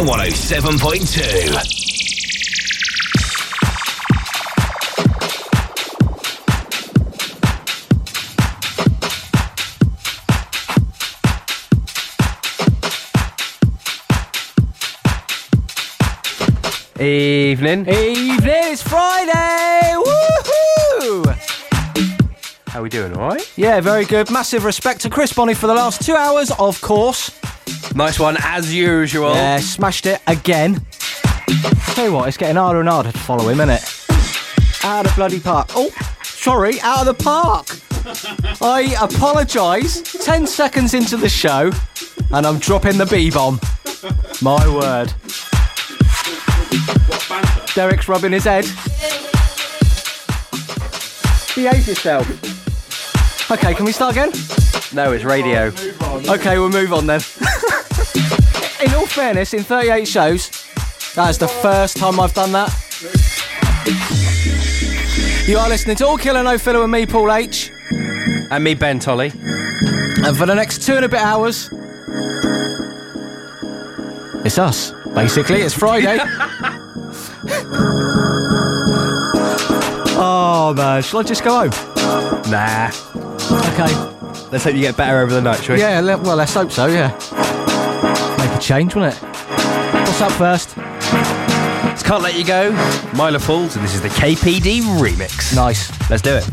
Air 107.2. Evening. Evening, it's Friday! Woohoo! How we doing, alright? Yeah, very good. Massive respect to Chris Bonney for the last two hours, of course. Nice one, as usual. Yeah, smashed it again. Tell you what, it's getting harder and harder to follow him, isn't it? Out of the bloody park. Oh, sorry, out of the park. I apologise. Ten seconds into the show, and I'm dropping the B bomb. My word. Derek's rubbing his head. Behave yourself. Okay, can we start again? No, it's radio. Okay, we'll move on then. in all fairness, in 38 shows, that is the first time I've done that. You are listening to All Killer No Filler with me, Paul H. And me, Ben Tolley. And for the next two and a bit hours, it's us. Basically, it's Friday. oh man, shall I just go home? Nah. Okay. Let's hope you get better over the night, shall we? Yeah, well, let's hope so, yeah. Change, won't it? What's up first? It's Can't Let You Go, Mila Falls, and this is the KPD remix. Nice. Let's do it.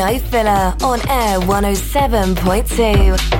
No Filler on Air 107.2.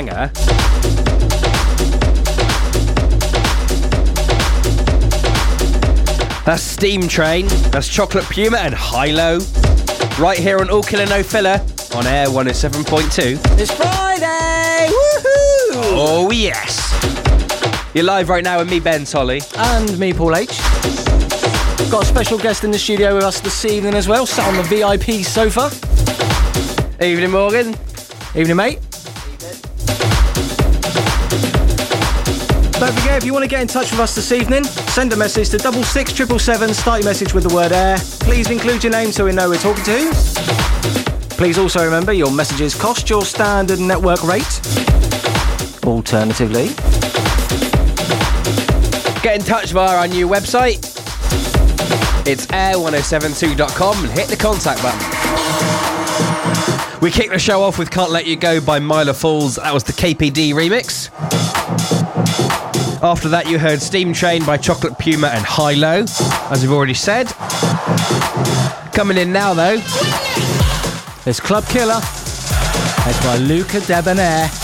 banger. That's Steam Train, that's Chocolate Puma and Hilo. Right here on All Killer No Filler on Air 107.2. It's Friday! Woohoo! Oh, yes! You're live right now with me, Ben Tolley. And me, Paul H. Got a special guest in the studio with us this evening as well, sat on the VIP sofa. Evening, Morgan. Evening, mate. Don't forget, if you want to get in touch with us this evening, send a message to double six triple seven. Start your message with the word air. Please include your name so we know we're talking to you. Please also remember your messages cost your standard network rate. Alternatively, get in touch via our new website. It's air1072.com and hit the contact button. We kick the show off with Can't Let You Go by Myla Falls. That was the KPD remix. After that, you heard Steam Train by Chocolate Puma and High Low, as we've already said. Coming in now, though. It's Club Killer. It's by Luca Debonaire.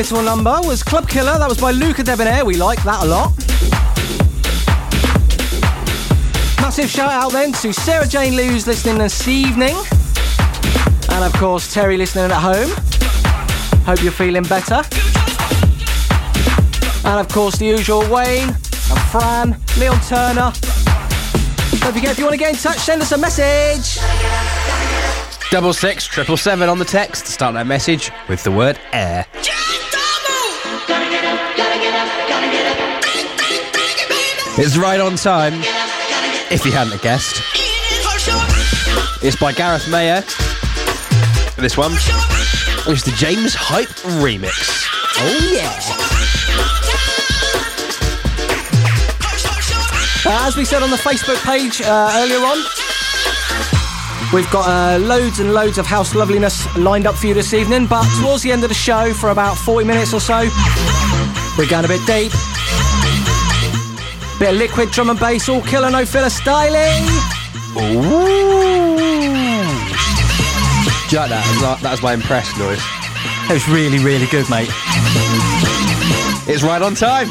Little number was Club Killer. That was by Luca Debonaire. We like that a lot. Massive shout out then to Sarah Jane Lewis listening this evening. And of course, Terry listening at home. Hope you're feeling better. And of course, the usual Wayne and Fran, Leon Turner. Don't forget, if you want to get in touch, send us a message. Double six triple seven on the text. Start that message with the word air. It's right on time, if you hadn't guessed. It's by Gareth Mayer. This one is the James Hype remix. Oh, yeah. Uh, as we said on the Facebook page uh, earlier on, we've got uh, loads and loads of house loveliness lined up for you this evening. But towards the end of the show, for about 40 minutes or so, We're going a bit deep. Bit of liquid drum and bass, all killer, no filler styling. Ooh. Do you like that? That was my impressed noise. It was really, really good, mate. It's right on time.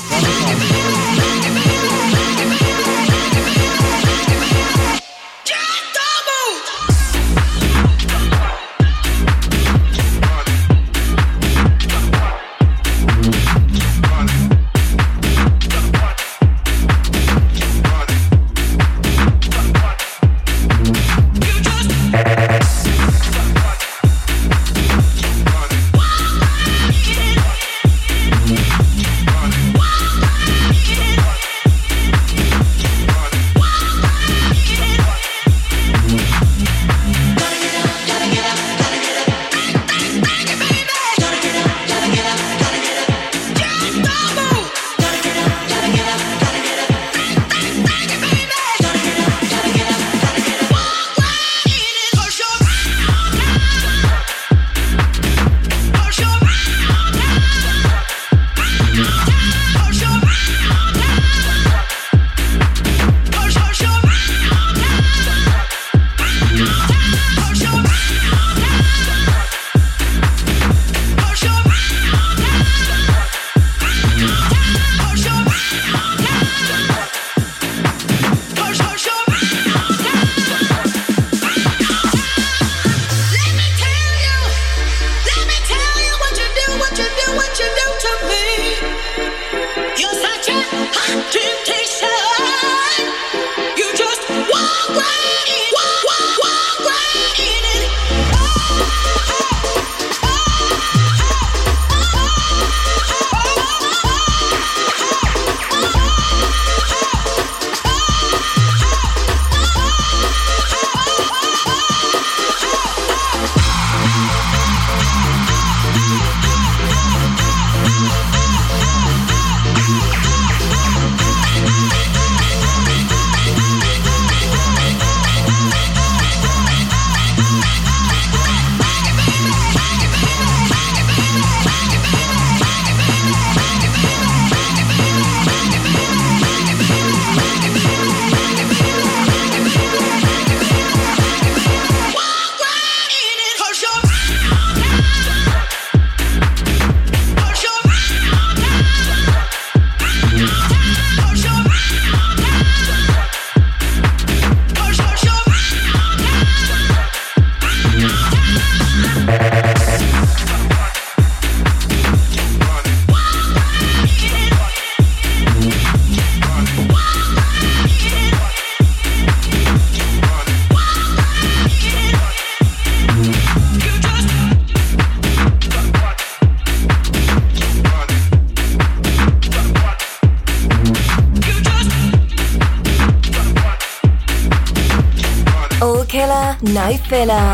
No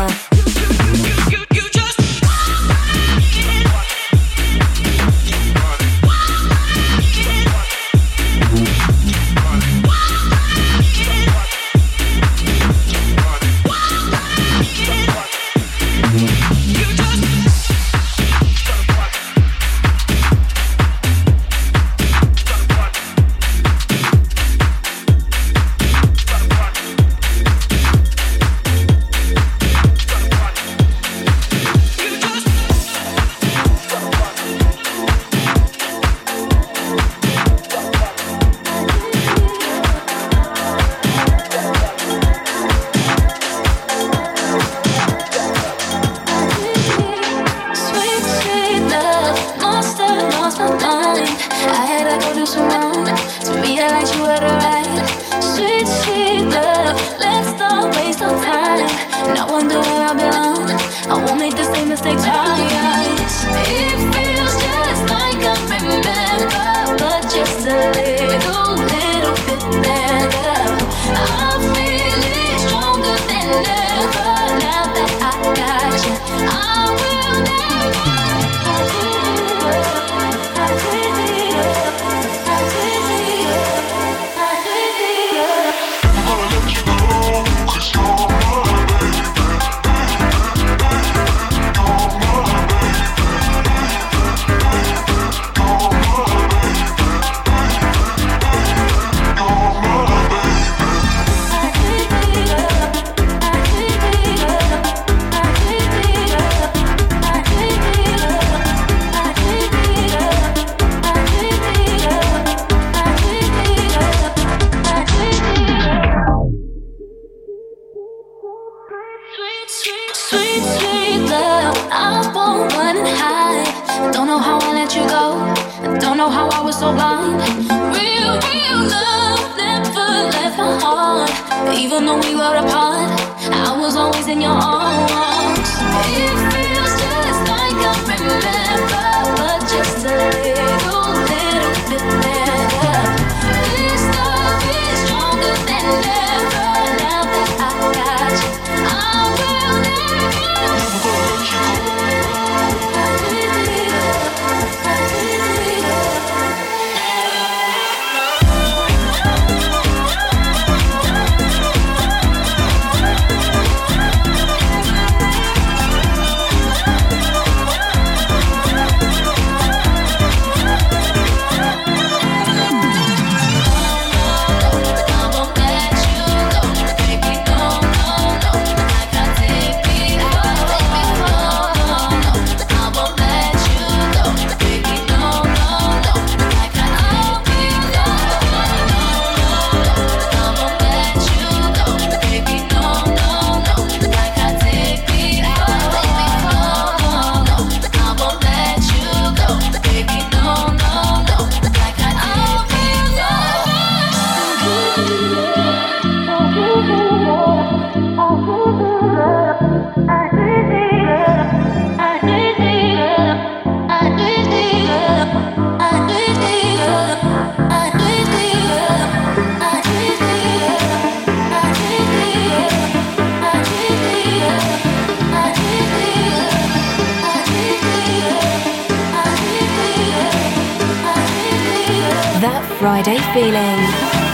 Friday feeling.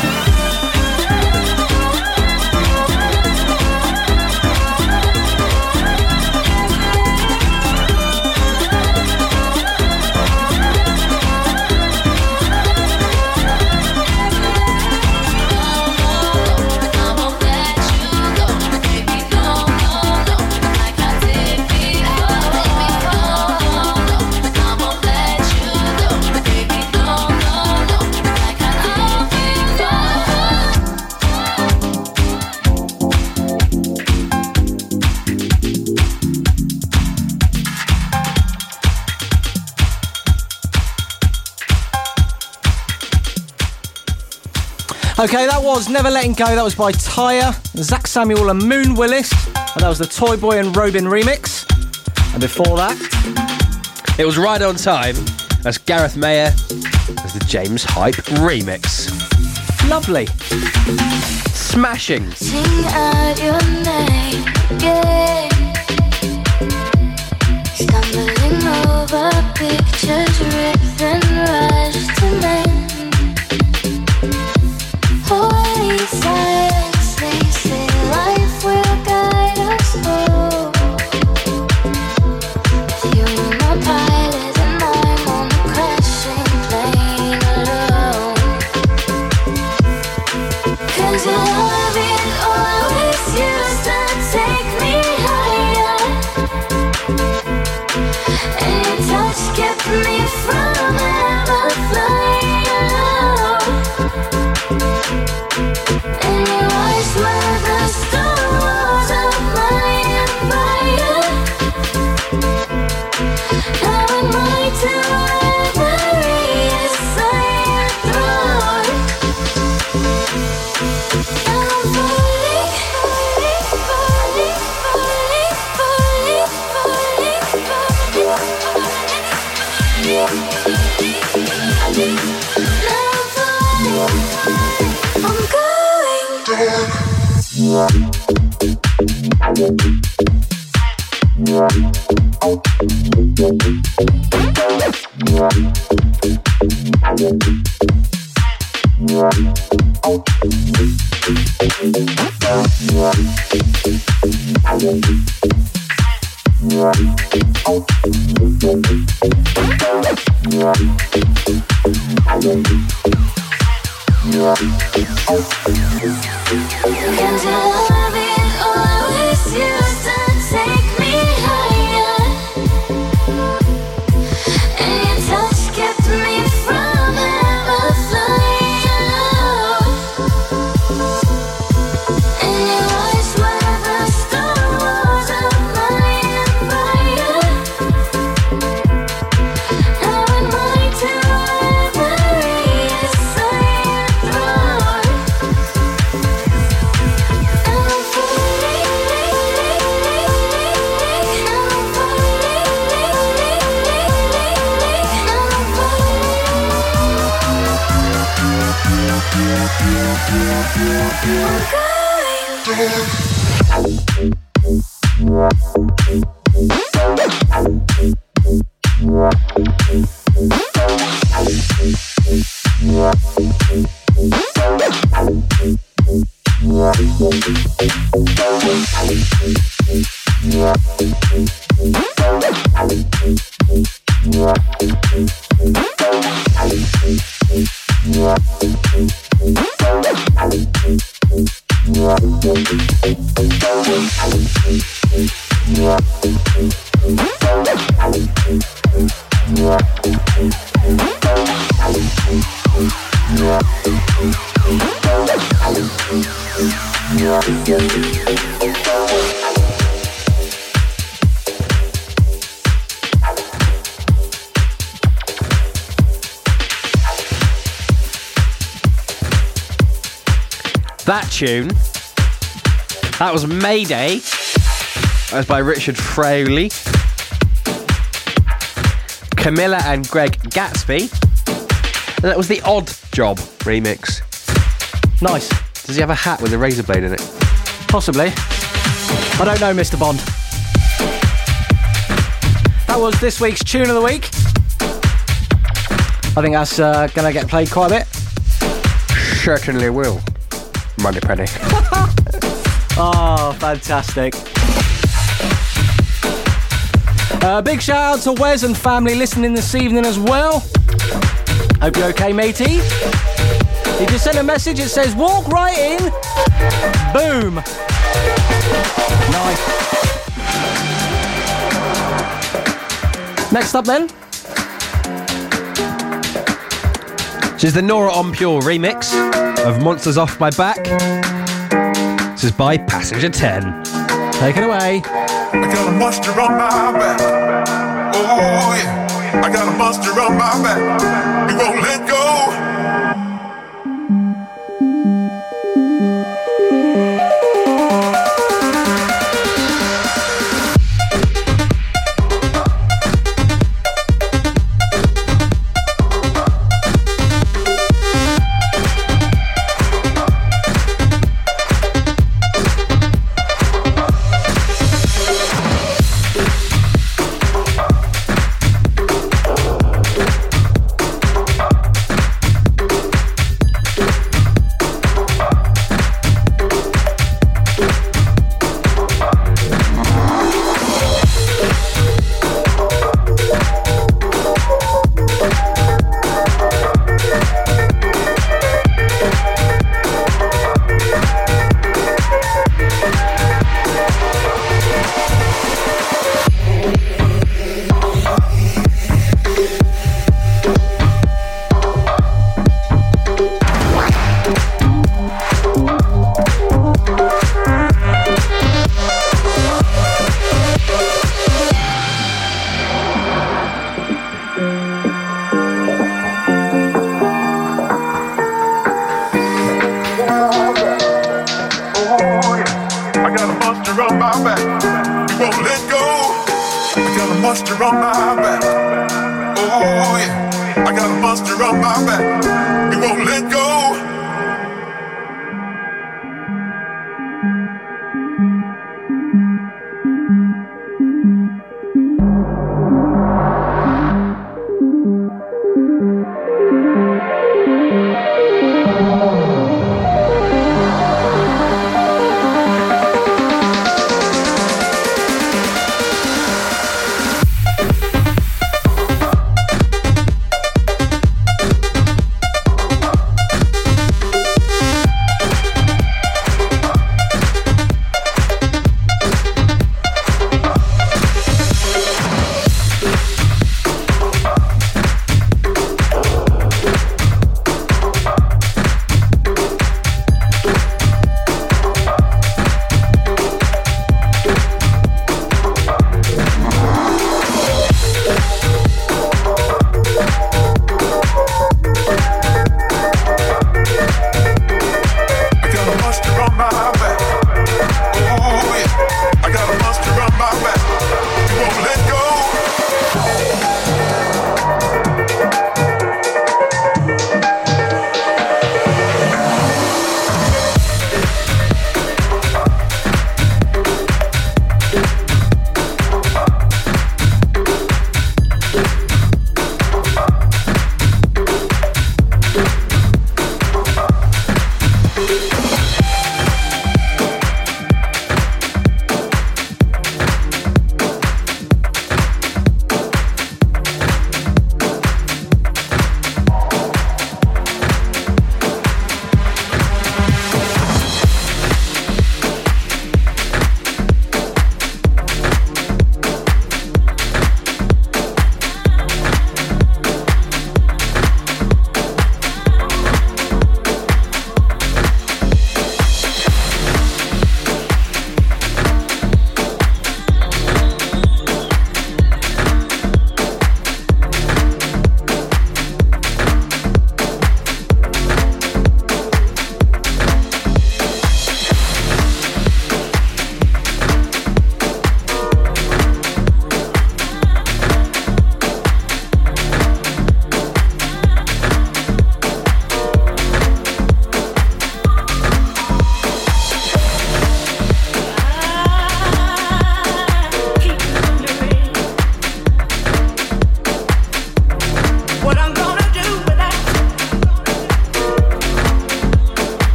Okay, that was Never Letting Go. That was by Tyre, Zach Samuel, and Moon Willis. And that was the Toyboy and Robin remix. And before that, it was Right on Time. That's Gareth Mayer. That's the James Hype remix. Lovely. Smashing. Sing out your name, yeah. Stumbling over pictures written rush to. Inside. That tune, that was Mayday. That was by Richard Fraley. Camilla and Greg Gatsby. And that was the Odd Job remix. Nice. Does he have a hat with a razor blade in it? Possibly. I don't know, Mr. Bond. That was this week's tune of the week. I think that's uh, going to get played quite a bit. Certainly will. Moneypenny. Oh, fantastic. Uh, big shout out to Wes and family listening this evening as well. Hope you're okay, matey. He you send a message. It says, walk right in. Boom. Nice. Next up, then. This is the Nora En Pure remix of Monsters Off My Back. This is by Passenger 10. Take it away. I got a monster on my back. Oh yeah, I got a monster on my back. He won't let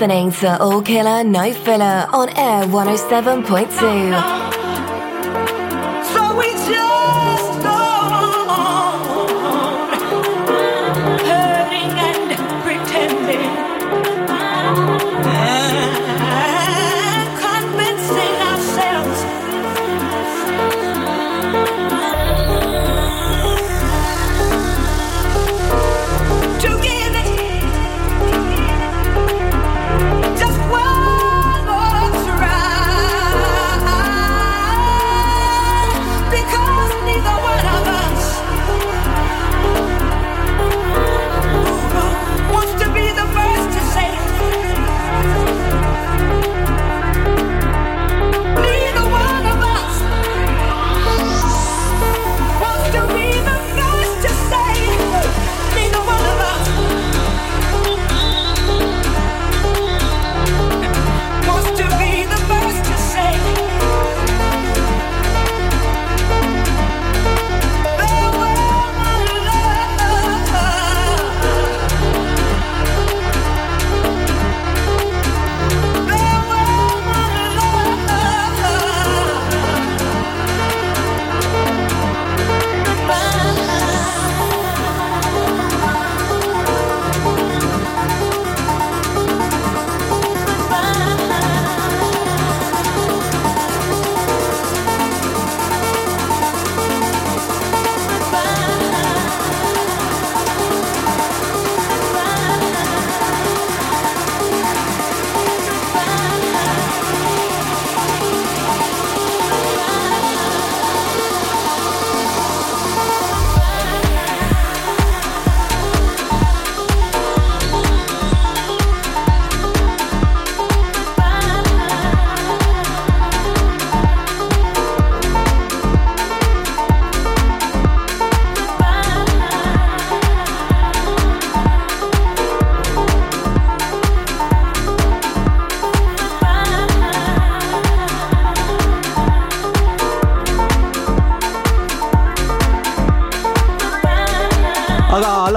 listening to All Killer No Filler on Air 107.2.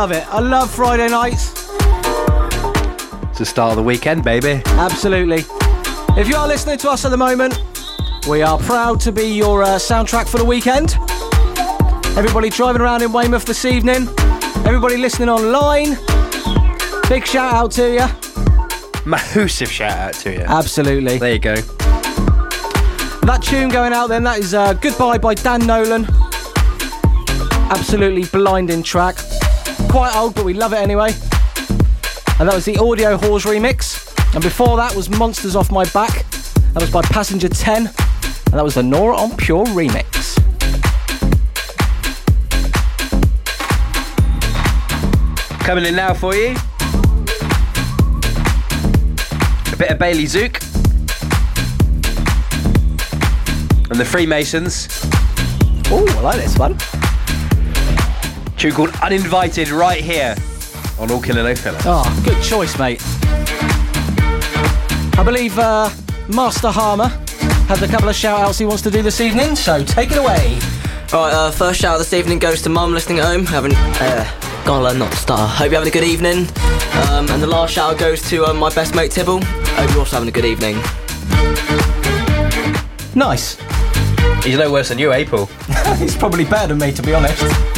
love it. I love Friday nights. It's the start of the weekend, baby. Absolutely. If you are listening to us at the moment, we are proud to be your uh, soundtrack for the weekend. Everybody driving around in Weymouth this evening, everybody listening online, big shout out to you. Massive shout out to you. Absolutely. There you go. That tune going out then, that is uh, Goodbye by Dan Nolan. Absolutely blinding track. Quite old, but we love it anyway. And that was the Audio Whores remix. And before that was Monsters Off My Back. That was by Passenger 10. And that was the Nora En Pure remix. Coming in now for you. A bit of Bailey Tzuke. And the Freemasons. Oh, I like this one. Tune called Uninvited right here on All Killer No Filler. Oh, good choice, mate. I believe uh, Master Harmer has a couple of shout outs he wants to do this evening, so take it away. Alright, uh, first shout out this evening goes to mum listening at home, having uh, gonna learn not to stutter. Hope you're having a good evening. Um, and the last shout out goes to um, my best mate Tibble. Hope you're also having a good evening. Nice. He's no worse than you, April. He's probably better than me, to be honest.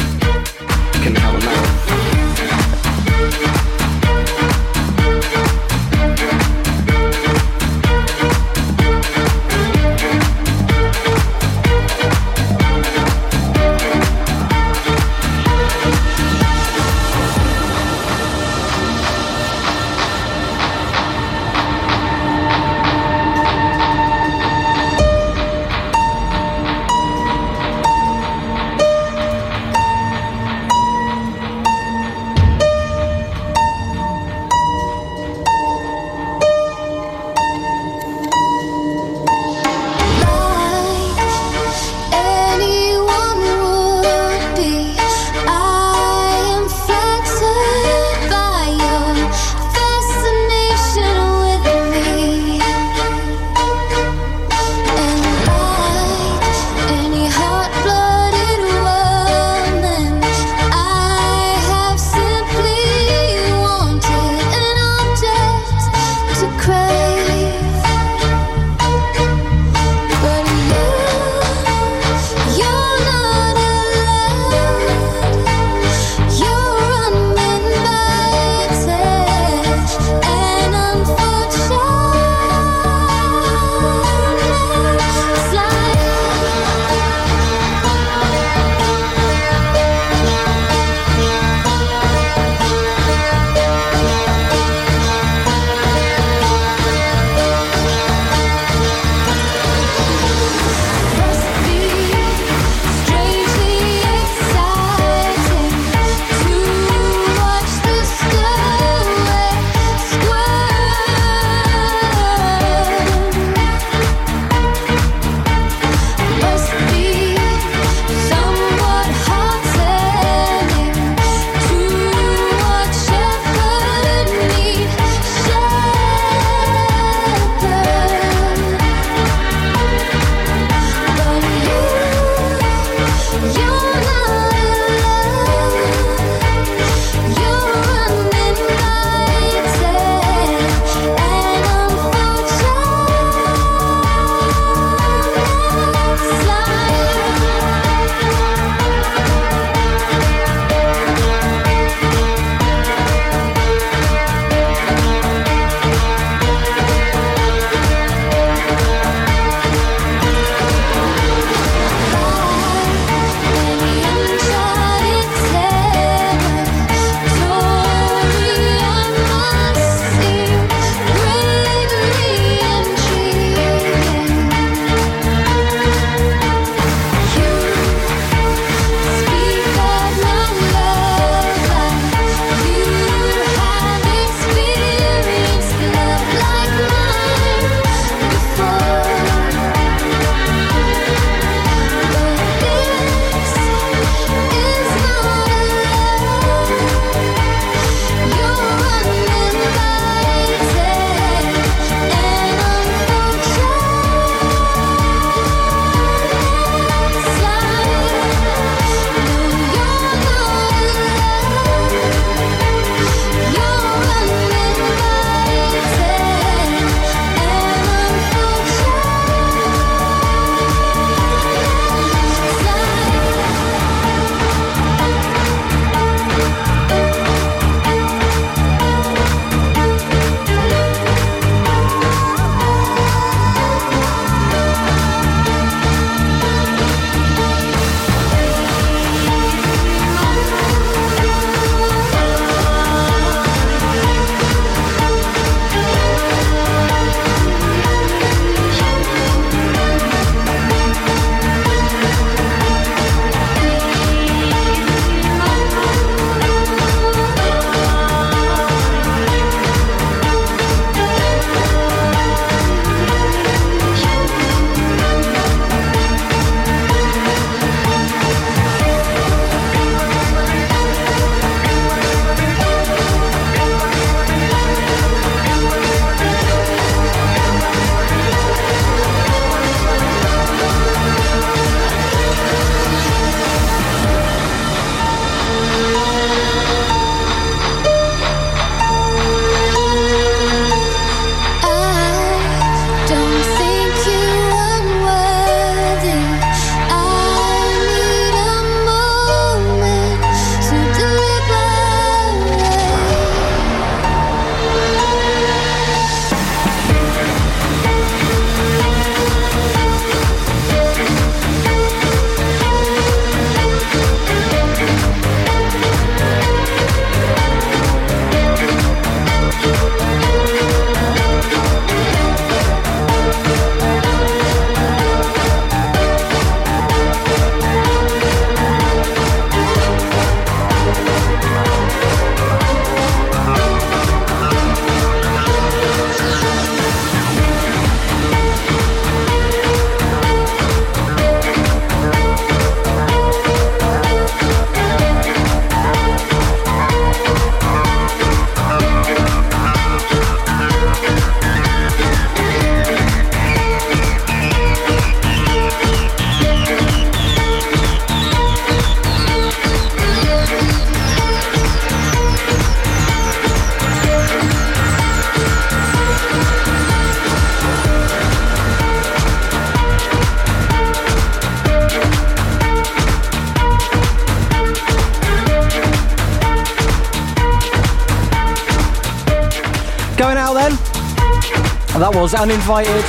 Was Uninvited.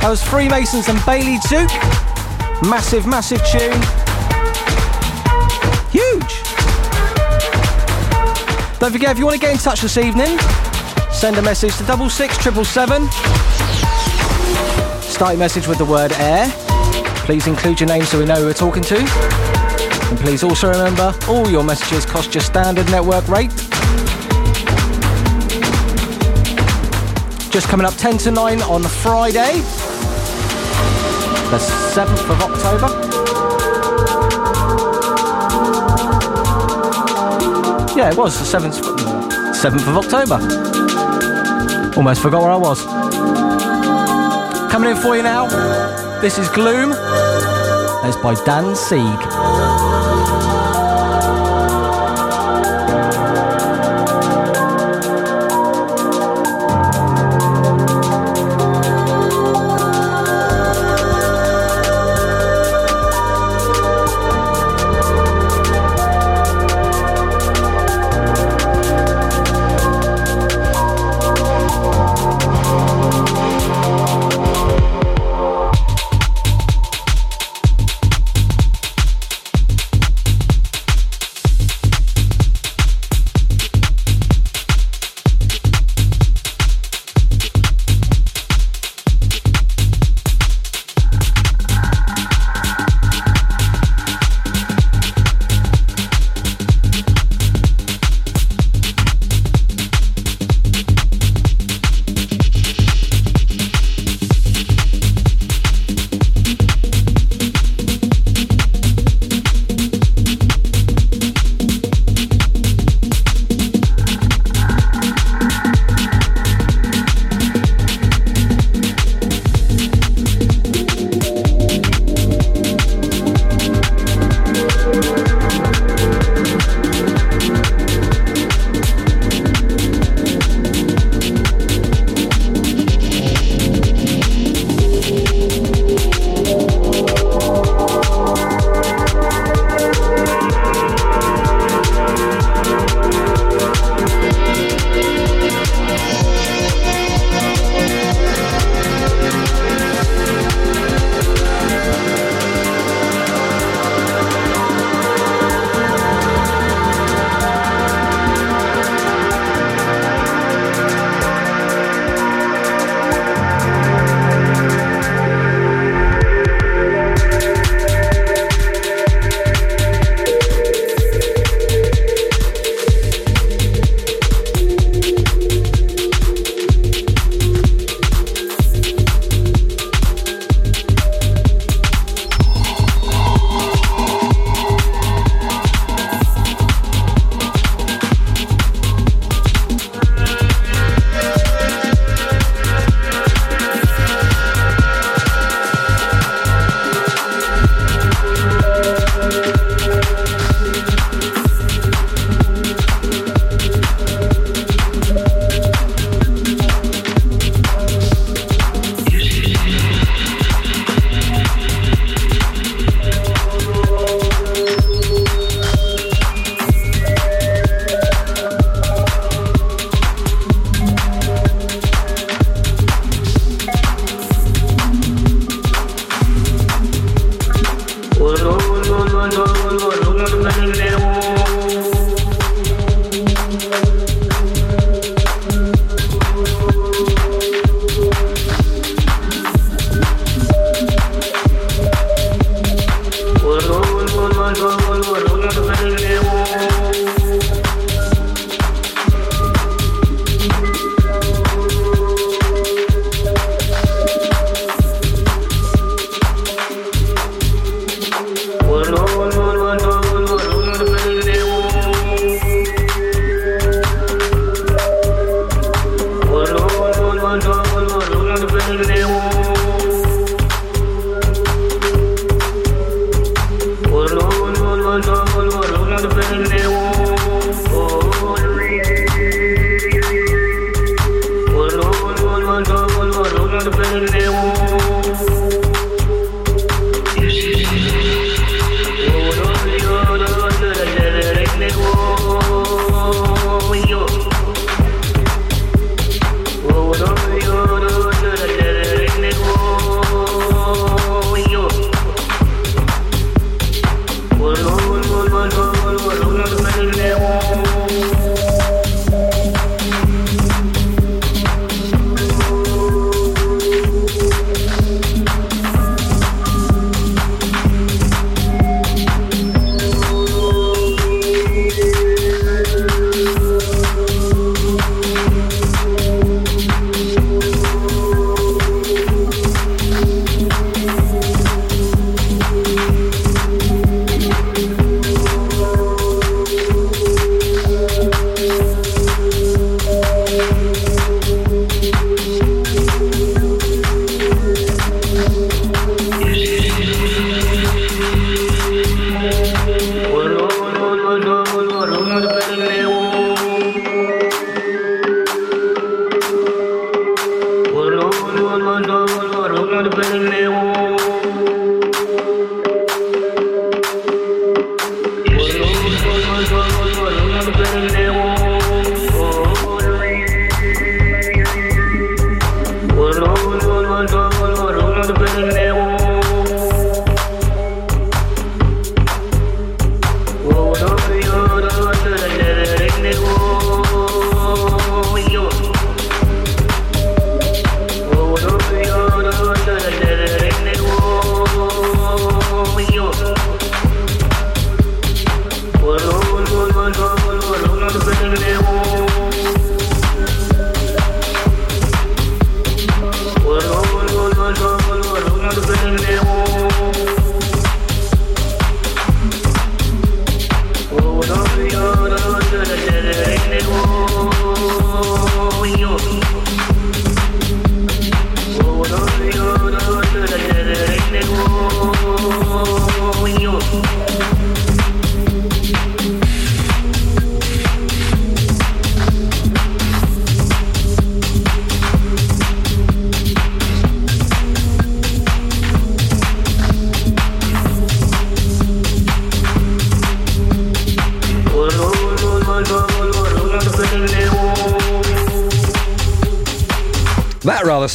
That was Freemasons and Bailey Tzuke. Massive, massive tune. Huge. Don't forget, if you want to get in touch this evening, send a message to double six triple seven. Start your message with the word air. Please include your name so we know who we're talking to. And please also remember, all your messages cost your standard network rate. Just coming up 10 to 9 on Friday, the 7th of October. Yeah, it was the 7th, 7th of October. Almost forgot where I was. Coming in for you now, this is Gloom. It's by Dan Sieg. good, good, good, good. Look at the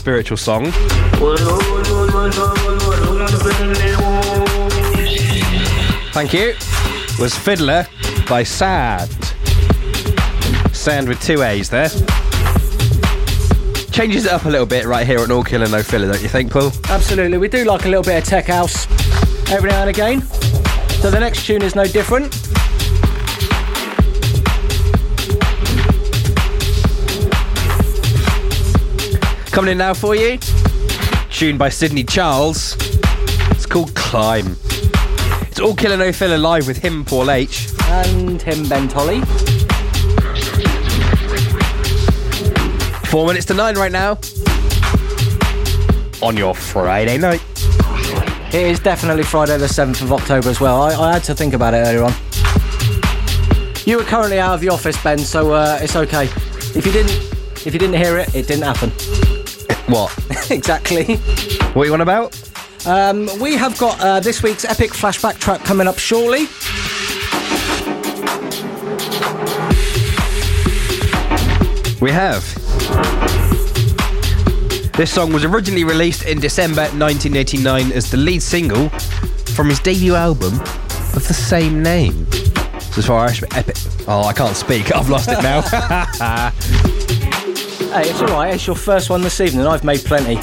spiritual song. Thank you. Was Fiddler by Sad. Sand with two A's there. Changes it up a little bit right here at No Killer No Filler, don't you think, Paul? Absolutely, we do like a little bit of tech house every now and again. So the next tune is no different. Coming in now for you. Tune by Sidney Charles. It's called Climb. It's all killer no filler live with him, Paul H. And him, Ben Tolley. Four minutes to nine right now. On your Friday night. It is definitely Friday the 7th of October as well. I, I had to think about it earlier on. You were currently out of the office, Ben, so uh, it's okay. If you didn't, if you didn't hear it, it didn't happen. What? exactly. What are you on about? Um, we have got uh, this week's epic flashback track coming up shortly. We have. This song was originally released in December 1989 as the lead single from his debut album of the same name. So as far as epic. Oh, I can't speak. I've lost it now. Hey, it's all right. It's your first one this evening. I've made plenty.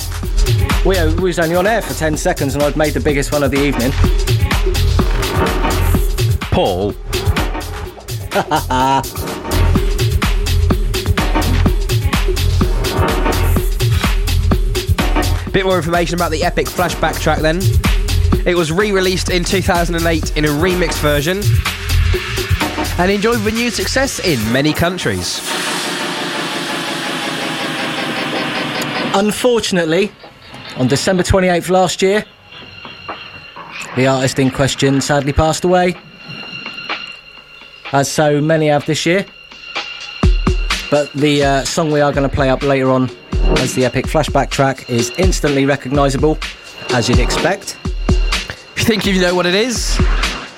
We, uh, we was only on air for 10 seconds and I've made the biggest one of the evening. Paul. A bit more information about the epic flashback track then. It was re released in 2008 in a remixed version and enjoyed renewed success in many countries. Unfortunately, on December 28th last year, the artist in question sadly passed away, as so many have this year. But the uh, song we are going to play up later on as the epic flashback track is instantly recognisable, as you'd expect. If you think you know what it is,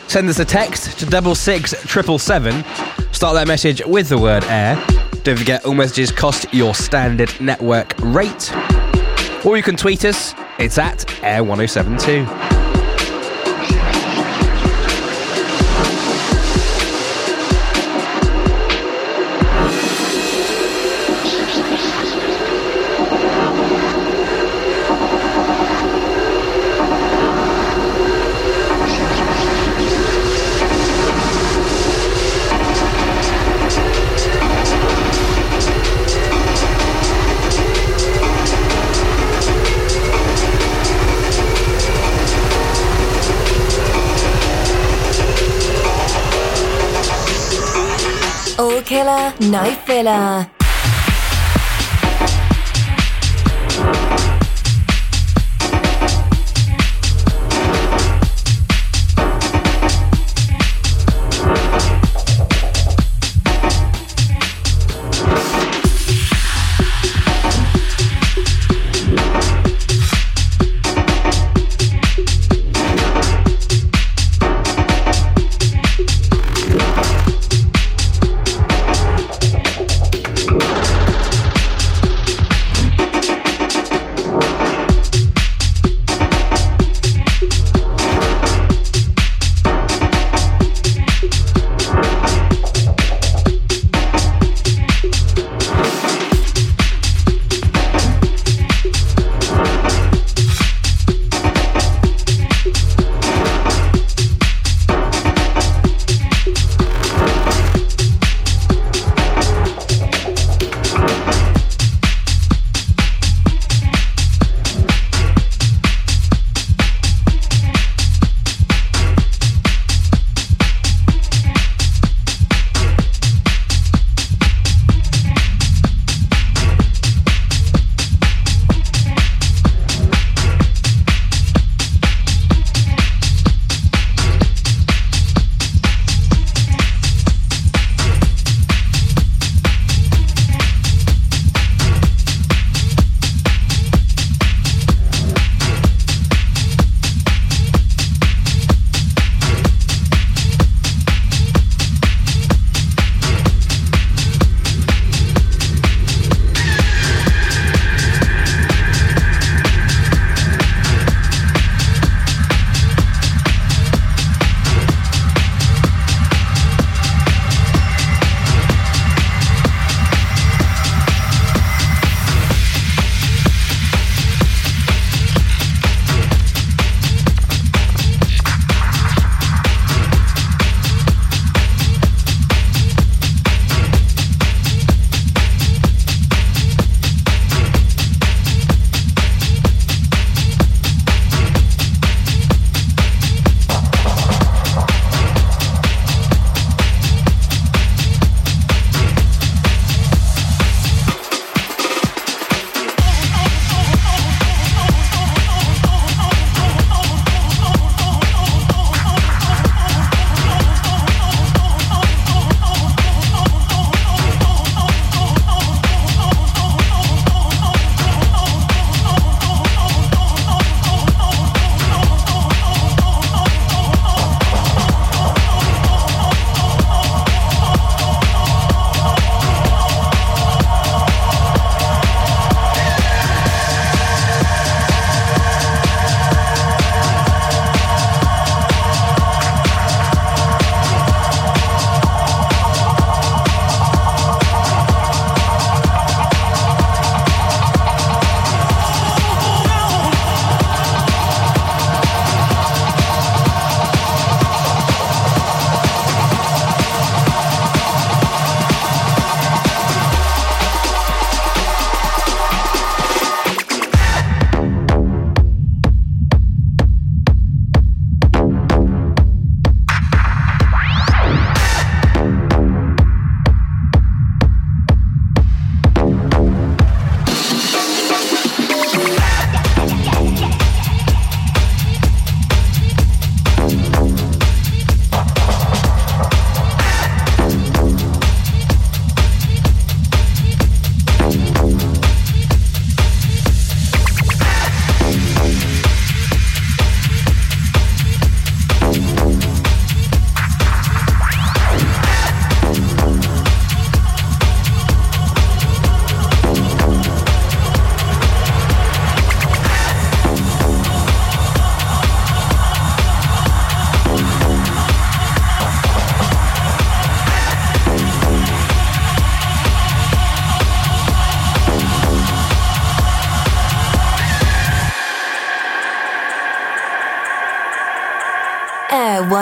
send us a text to double six triple seven. Start that message with the word air. Don't forget, all messages cost your standard network rate. Or you can tweet us. It's at air1072. Killer, no filler.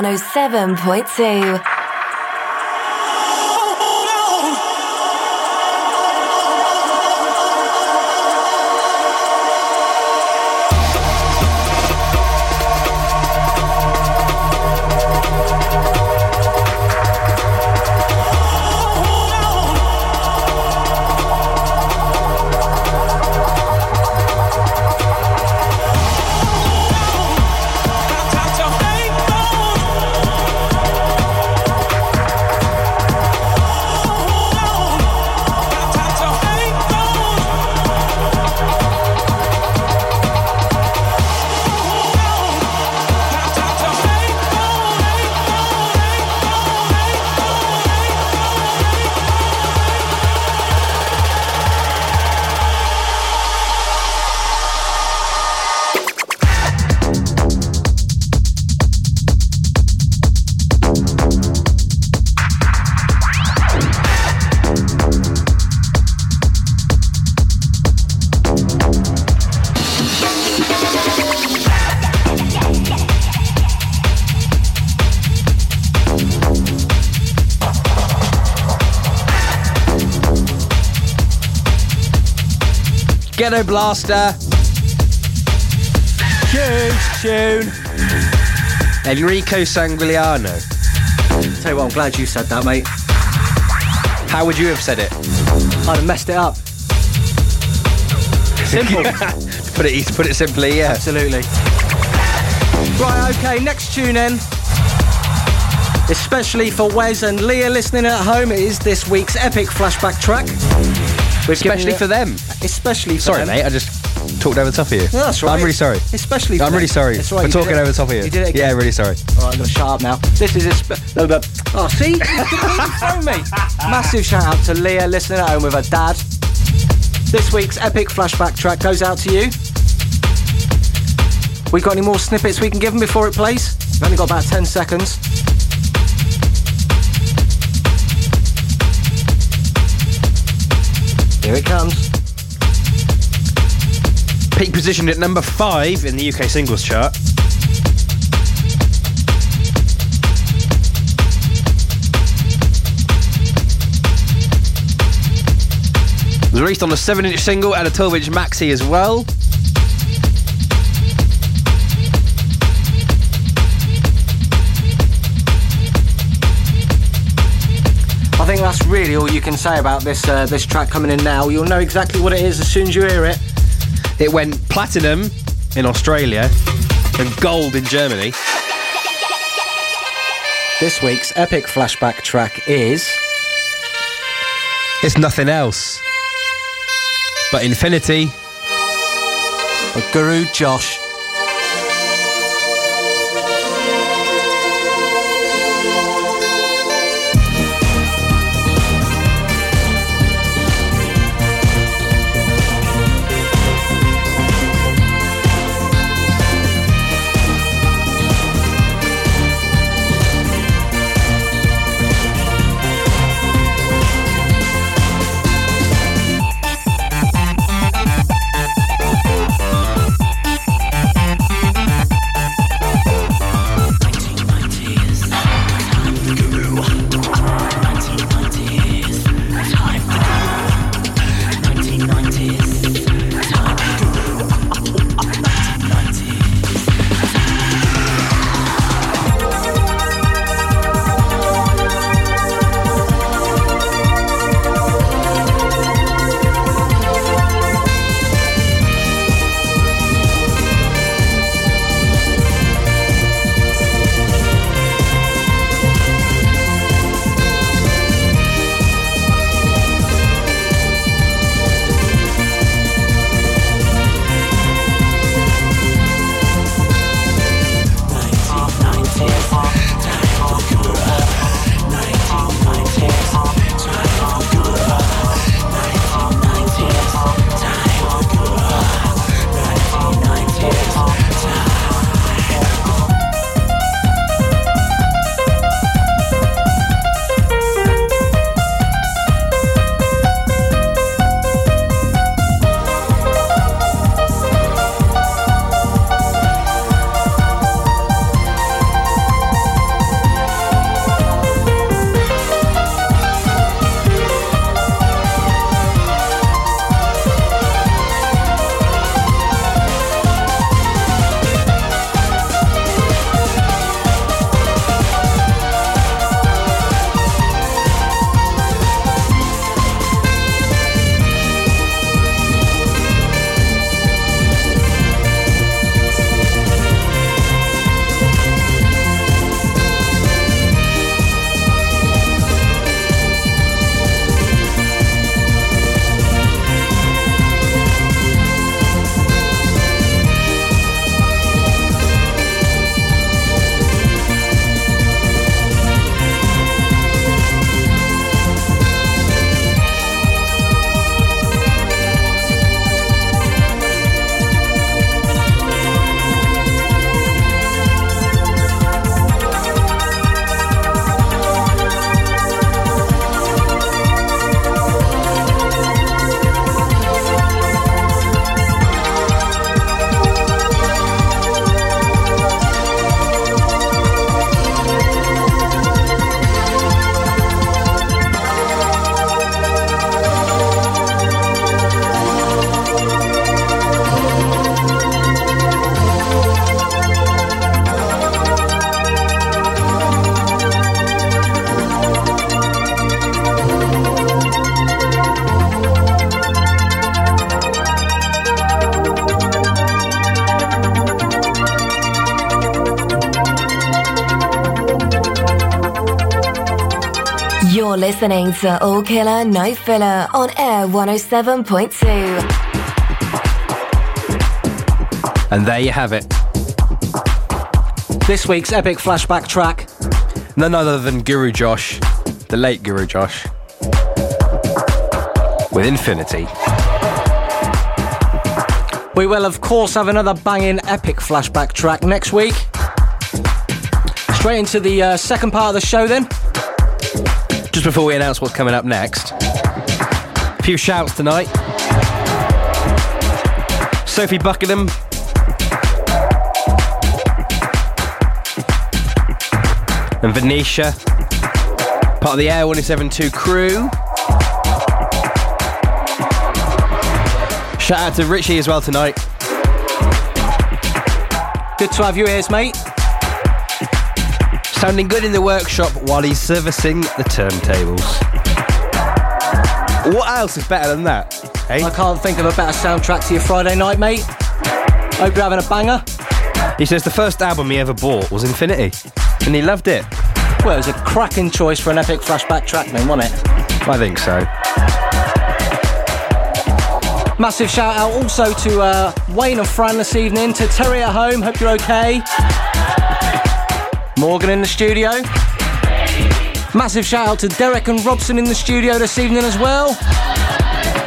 107.2. Ghetto Blaster. Huge tune. Enrico Sangiuliano. Tell you what, I'm glad you said that, mate. How would you have said it? I'd have messed it up. Simple. put it put it simply, yeah. Absolutely. Right, okay, next tune in. Especially for Wes and Leah listening at home, it is this week's epic flashback track. We've Especially for them. Especially for Sorry, them. mate. I just talked over the top of you. No, that's right. I'm really sorry. Especially for I'm really sorry That's right, for you did talking it- over the top of you. You did it yeah, really sorry. All right, I'm going to shut up now. This is a no, but- Oh, see? You me. Massive shout out to Leah listening at home with her dad. This week's epic flashback track goes out to you. We got any more snippets we can give them before it plays? We've only got about 10 seconds. Here it comes. Peak positioned at number five in the UK singles chart. It was released on a 7 inch single and a 12 inch maxi as well. I think that's really all you can say about this uh, this track coming in now. You'll know exactly what it is as soon as you hear it. It went platinum in Australia and gold in Germany. This week's epic flashback track is It's nothing else but Infinity. by Guru Josh. You're listening to All Killer No Filler on Air 107.2. And there you have it. This week's epic flashback track. None other than Guru Josh, the late Guru Josh, with Infinity. We will, of course, have another banging epic flashback track next week. Straight into the uh, second part of the show, then. Just before we announce what's coming up next, a few shouts tonight. Sophie Buckingham. And Venetia, part of the Air 1072 crew. Shout out to Richie as well tonight. Good to have you here, mate. Sounding good in the workshop while he's servicing the turntables. What else is better than that? I Eh? can't think of a better soundtrack to your Friday night, mate. Hope you're having a banger. He says the first album he ever bought was Infinity, and he loved it. Well, it was a cracking choice for an epic flashback track, then, wasn't it? I think so. Massive shout out also to uh, Wayne and Fran this evening, to Terry at home, hope you're okay. Morgan in the studio. Massive shout out to Derek and Robson in the studio this evening as well.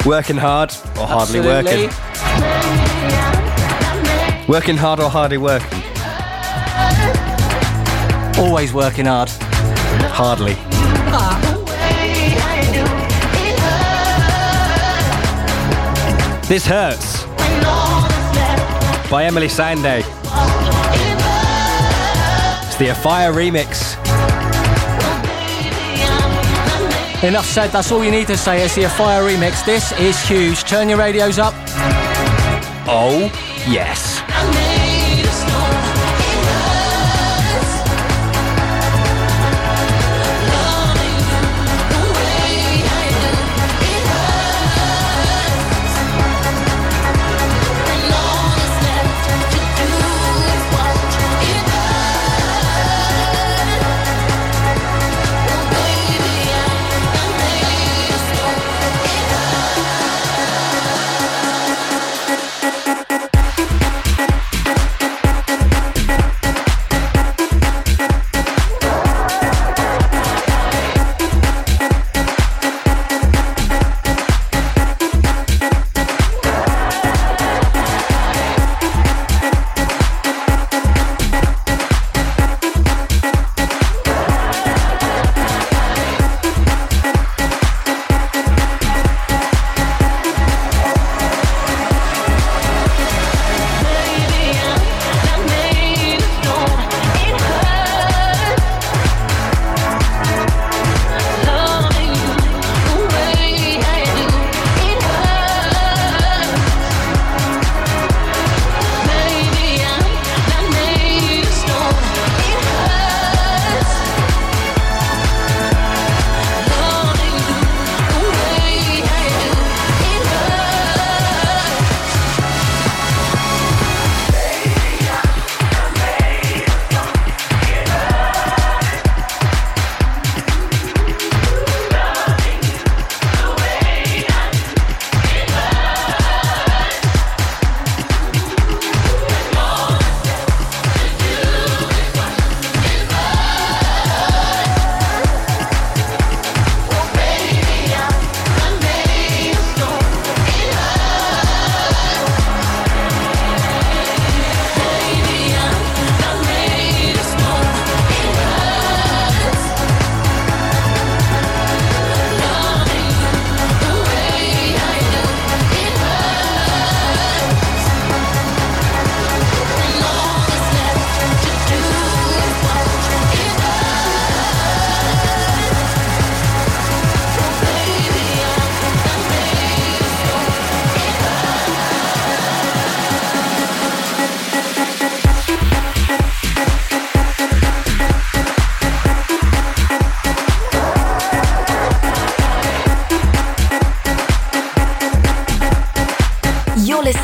Working hard or hardly Absolutely. working. Working hard or hardly working. Always working hard. Hardly. This hurts. By Emeli Sandé. The Afire remix. Enough said, that's all you need to say. It's the Fire remix. This is huge. Turn your radios up. Oh, yes.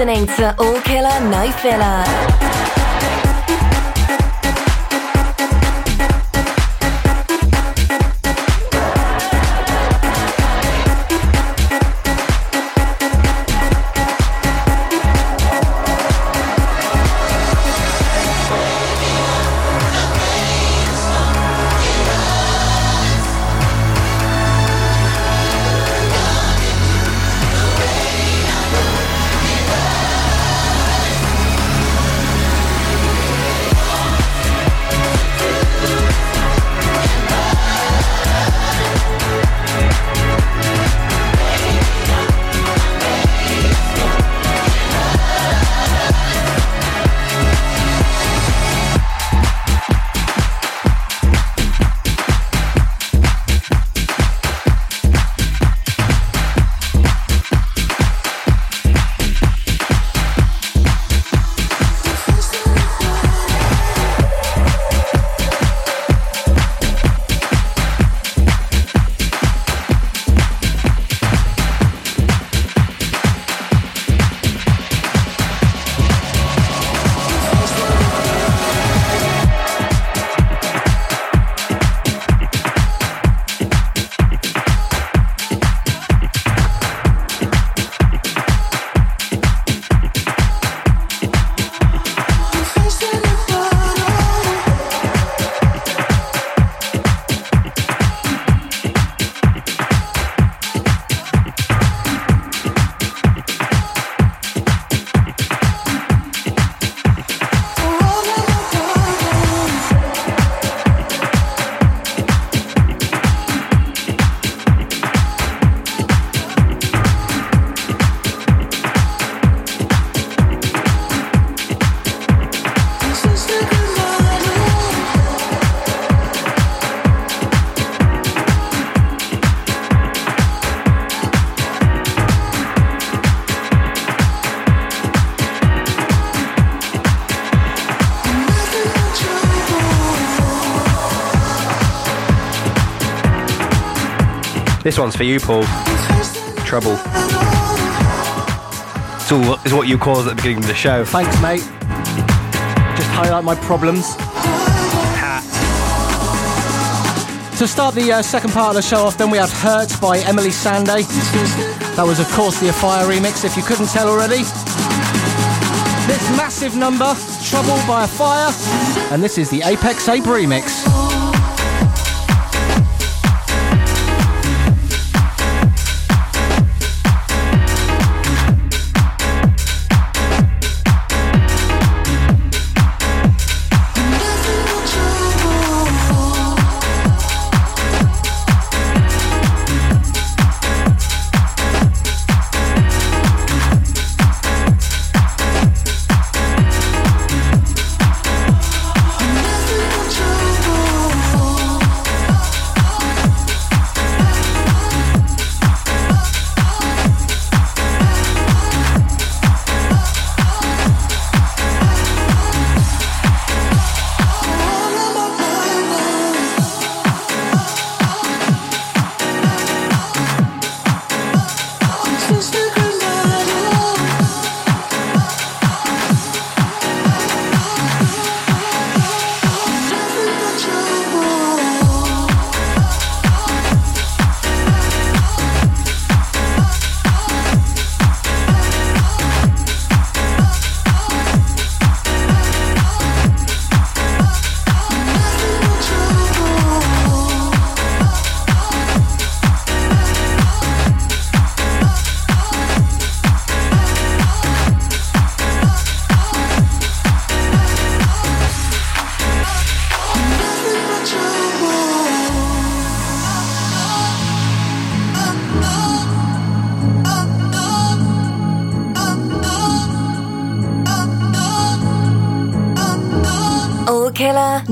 Listening to All Killer No Filler. This one's for you, Paul. Trouble. It's all is what you caused at the beginning of the show. Thanks, mate. Just highlight my problems. To start the uh, second part of the show off, then we had Hurt by Emeli Sandé. That was, of course, the Afire remix, if you couldn't tell already. This massive number, Trouble by a Fire, and this is the Apex Ape remix.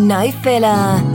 No filler.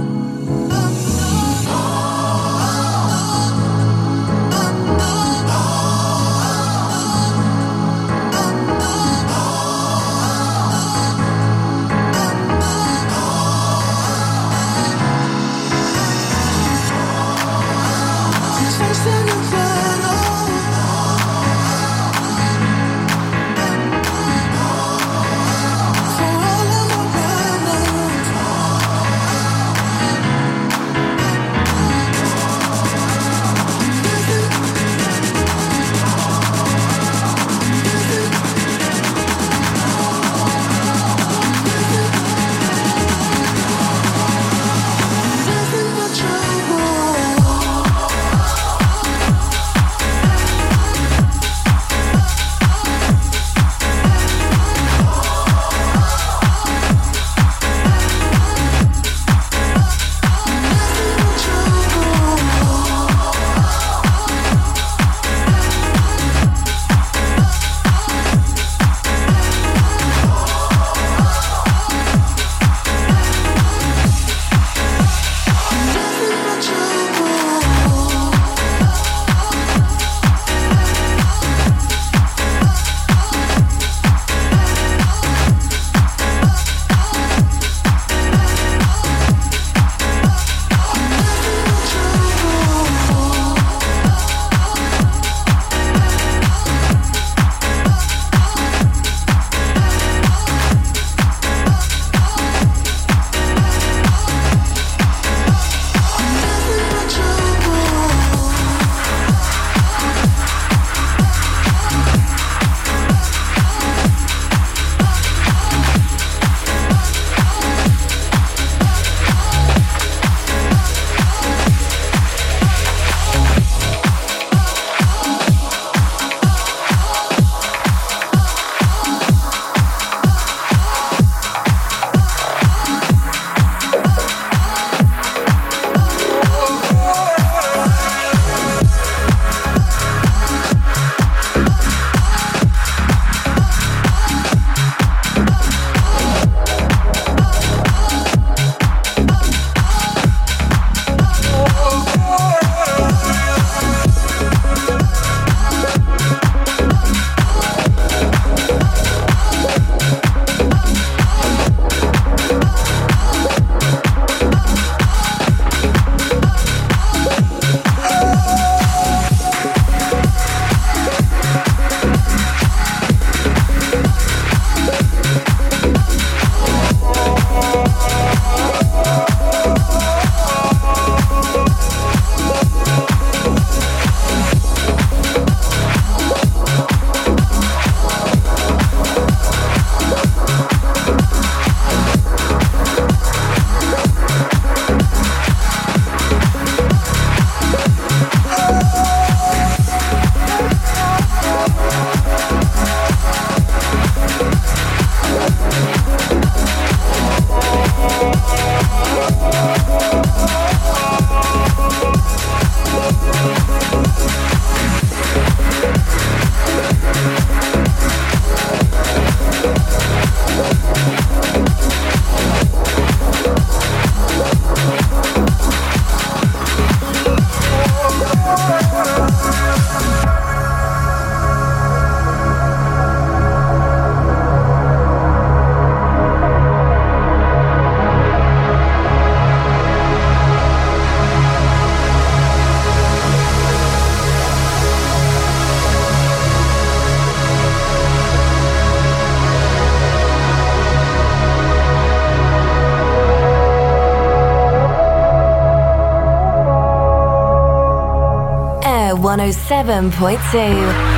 107.2.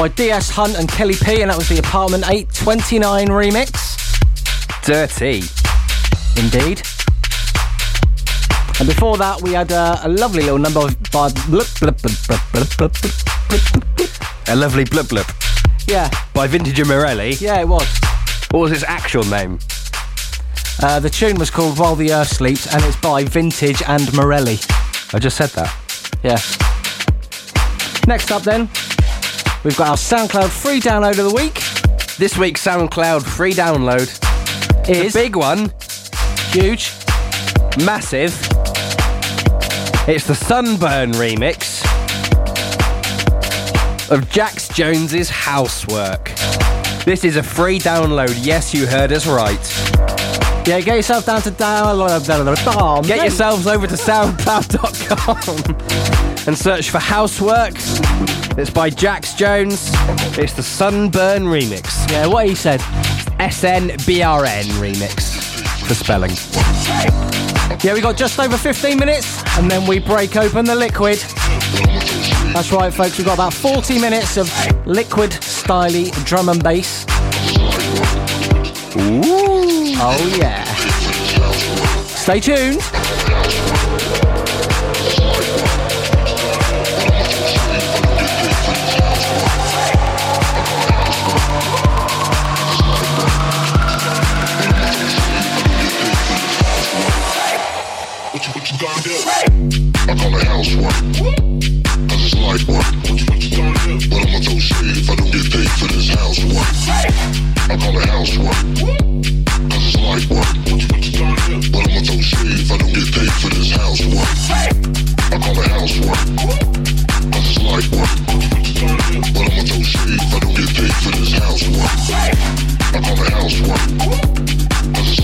by DS Hunt and Kelly P, and that was the Apartment 829 remix. Dirty. Indeed. And before that, we had uh, a lovely little number by. Blup, blup. A lovely blip blip Yeah, by Vintage and Morelli. yeah, it was. What was its actual name? Uh, the tune was called While the Earth Sleeps, and it's by Vintage and Morelli. I just said that. Yeah. Next up, then, we've got our SoundCloud free download of the week. This week's SoundCloud free download. Is a Big one, huge. massive. It's the Sunburn remix of Jax Jones's Housework. This is a free download. Yes, you heard us right. Yeah, get yourself down to download. Uh, get yourselves over to soundcloud.com and search for Housework. It's by Jax Jones. It's the Sunburn remix. Yeah, what he said. SNBRN remix for spelling. Yeah, we got just over 15 minutes, and then we break open the liquid. That's right, folks. We've got about 40 minutes of liquid, styly drum and bass. Ooh. Oh yeah. Stay tuned. house one. Cause it's life one. But I'ma throw shade if I don't get paid for this house one. I call it house one. Cause it's life one. But I'ma throw shade if I don't get paid for this house one. I call it house one. Cause it's life one. But I'ma throw shade if I don't get paid for this house one. I call it house one.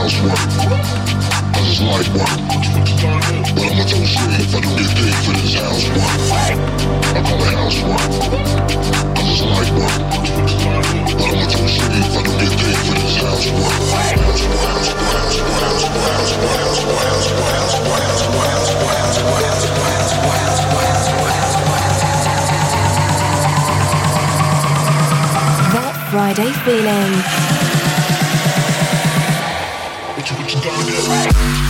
housework. Cause work. But I'ma throw if I do for this housework. I call it housework. Work. But I'ma throw if I do for this housework, Friday feeling. Thunder.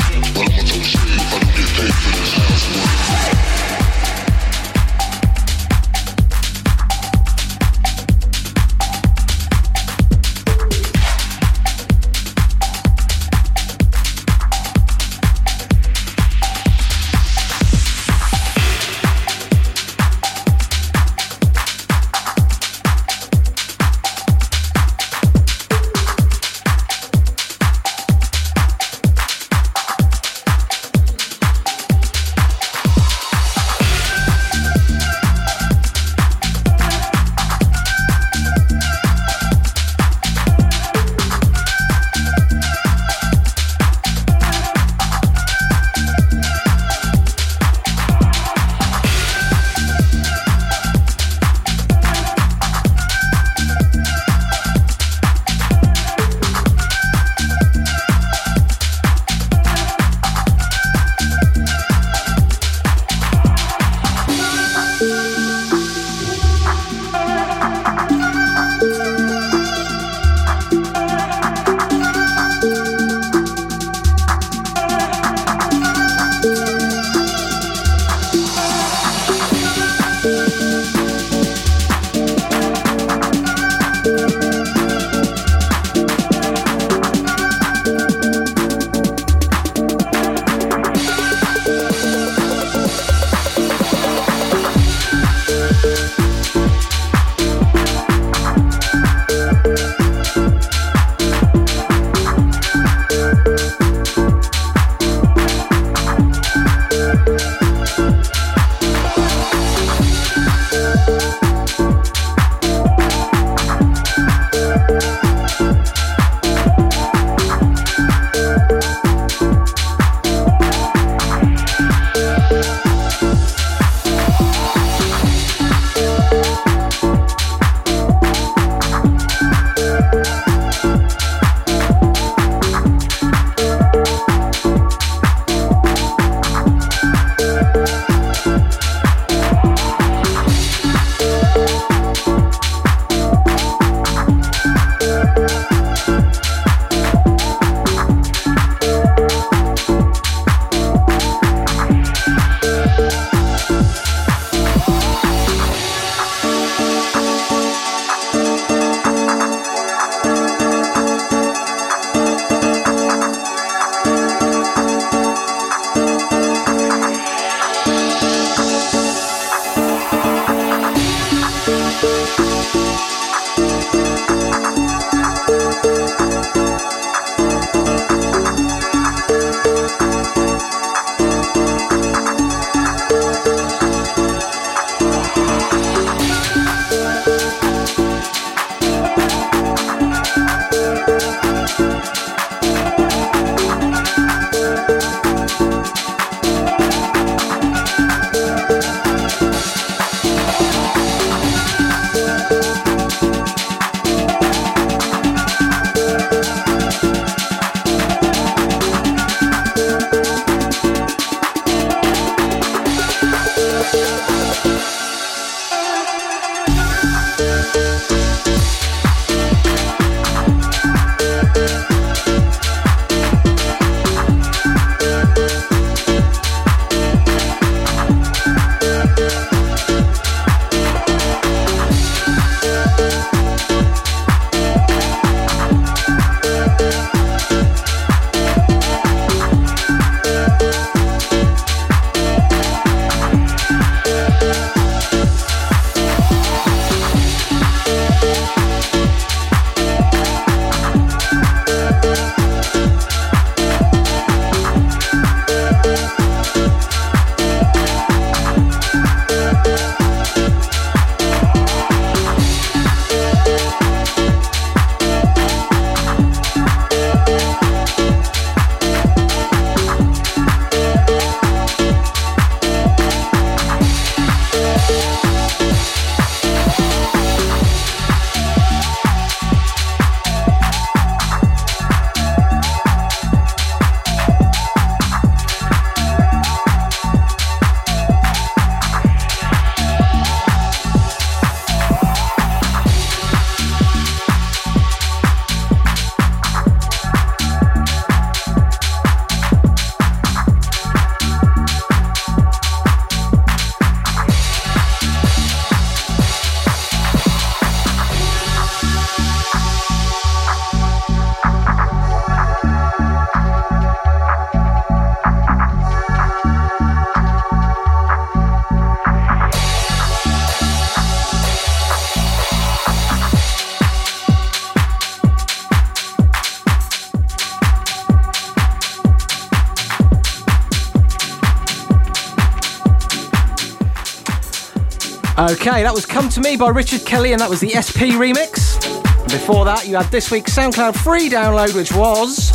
Okay, that was Come to Me by Richard Kelly, and that was the SP remix. Before that, you had this week's SoundCloud free download, which was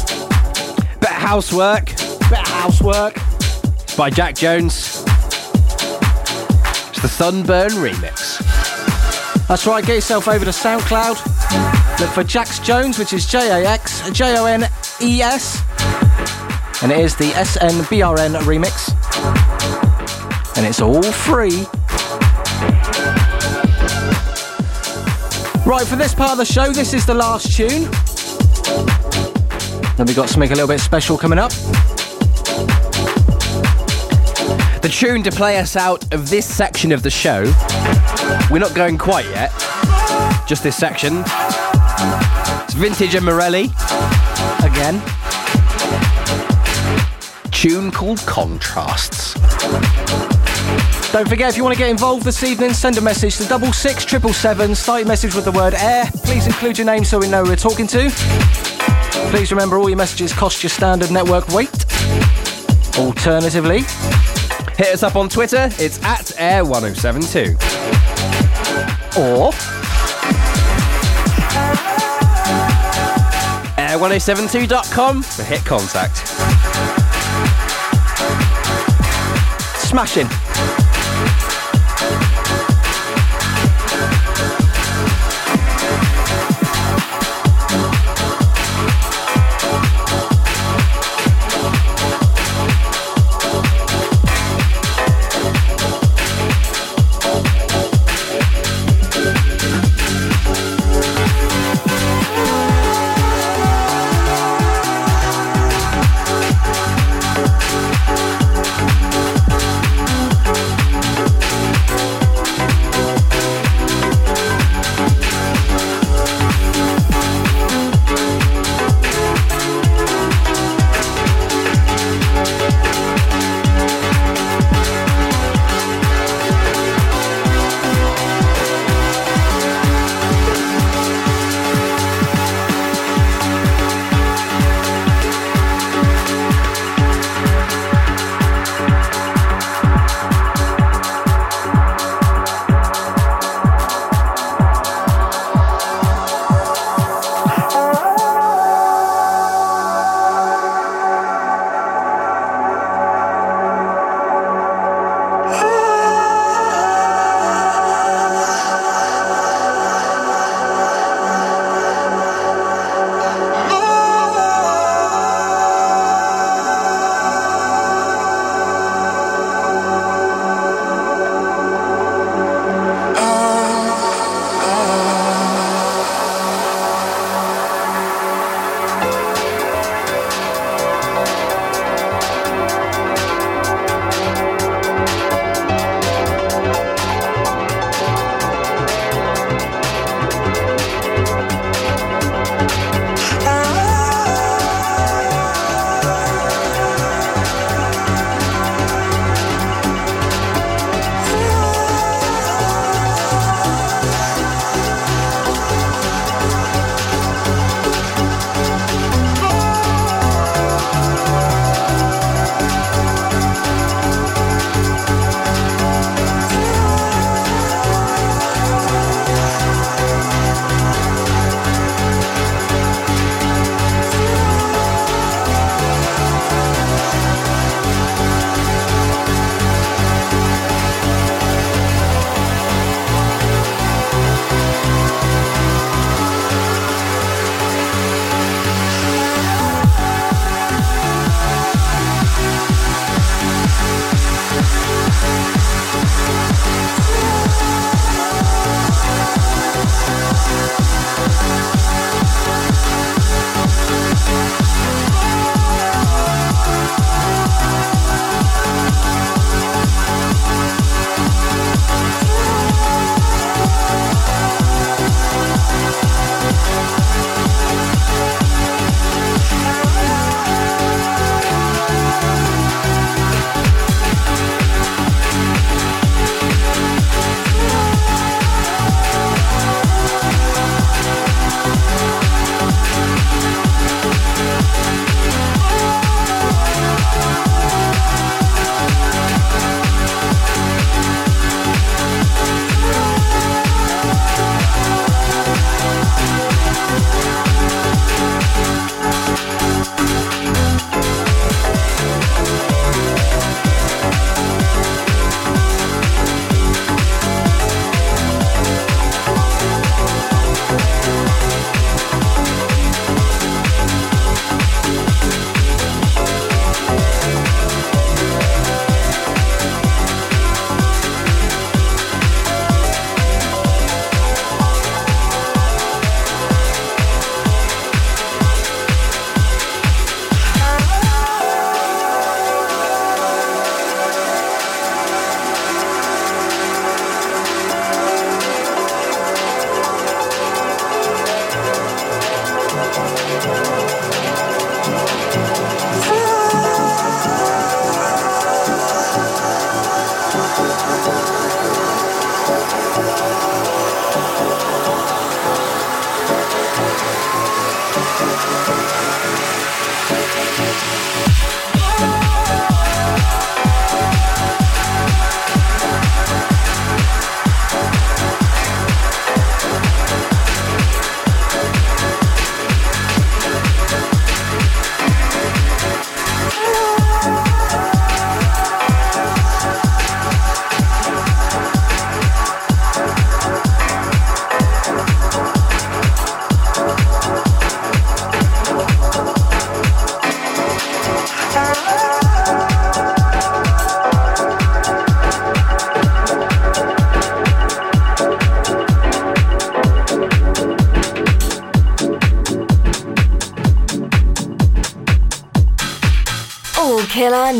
Better Housework Better Housework. by Jax Jones. It's the Sunburn remix. That's right, get yourself over to SoundCloud. Look for Jax Jones, which is J A X J O N E S. And it is the SNBRN remix. And it's all free. Right, for this part of the show, this is the last tune. Then we've got something a little bit special coming up. The tune to play us out of this section of the show. We're not going quite yet. Just this section. It's Vintage and Morelli. Again. Tune called Contrasts. Don't forget, if you want to get involved this evening, send a message to double six triple seven. Start your message with the word air. Please include your name so we know who we're talking to. Please remember all your messages cost your standard network rate. Alternatively, Hit us up on Twitter. It's at Air1072. or Air1072.com for hit contact. smashing.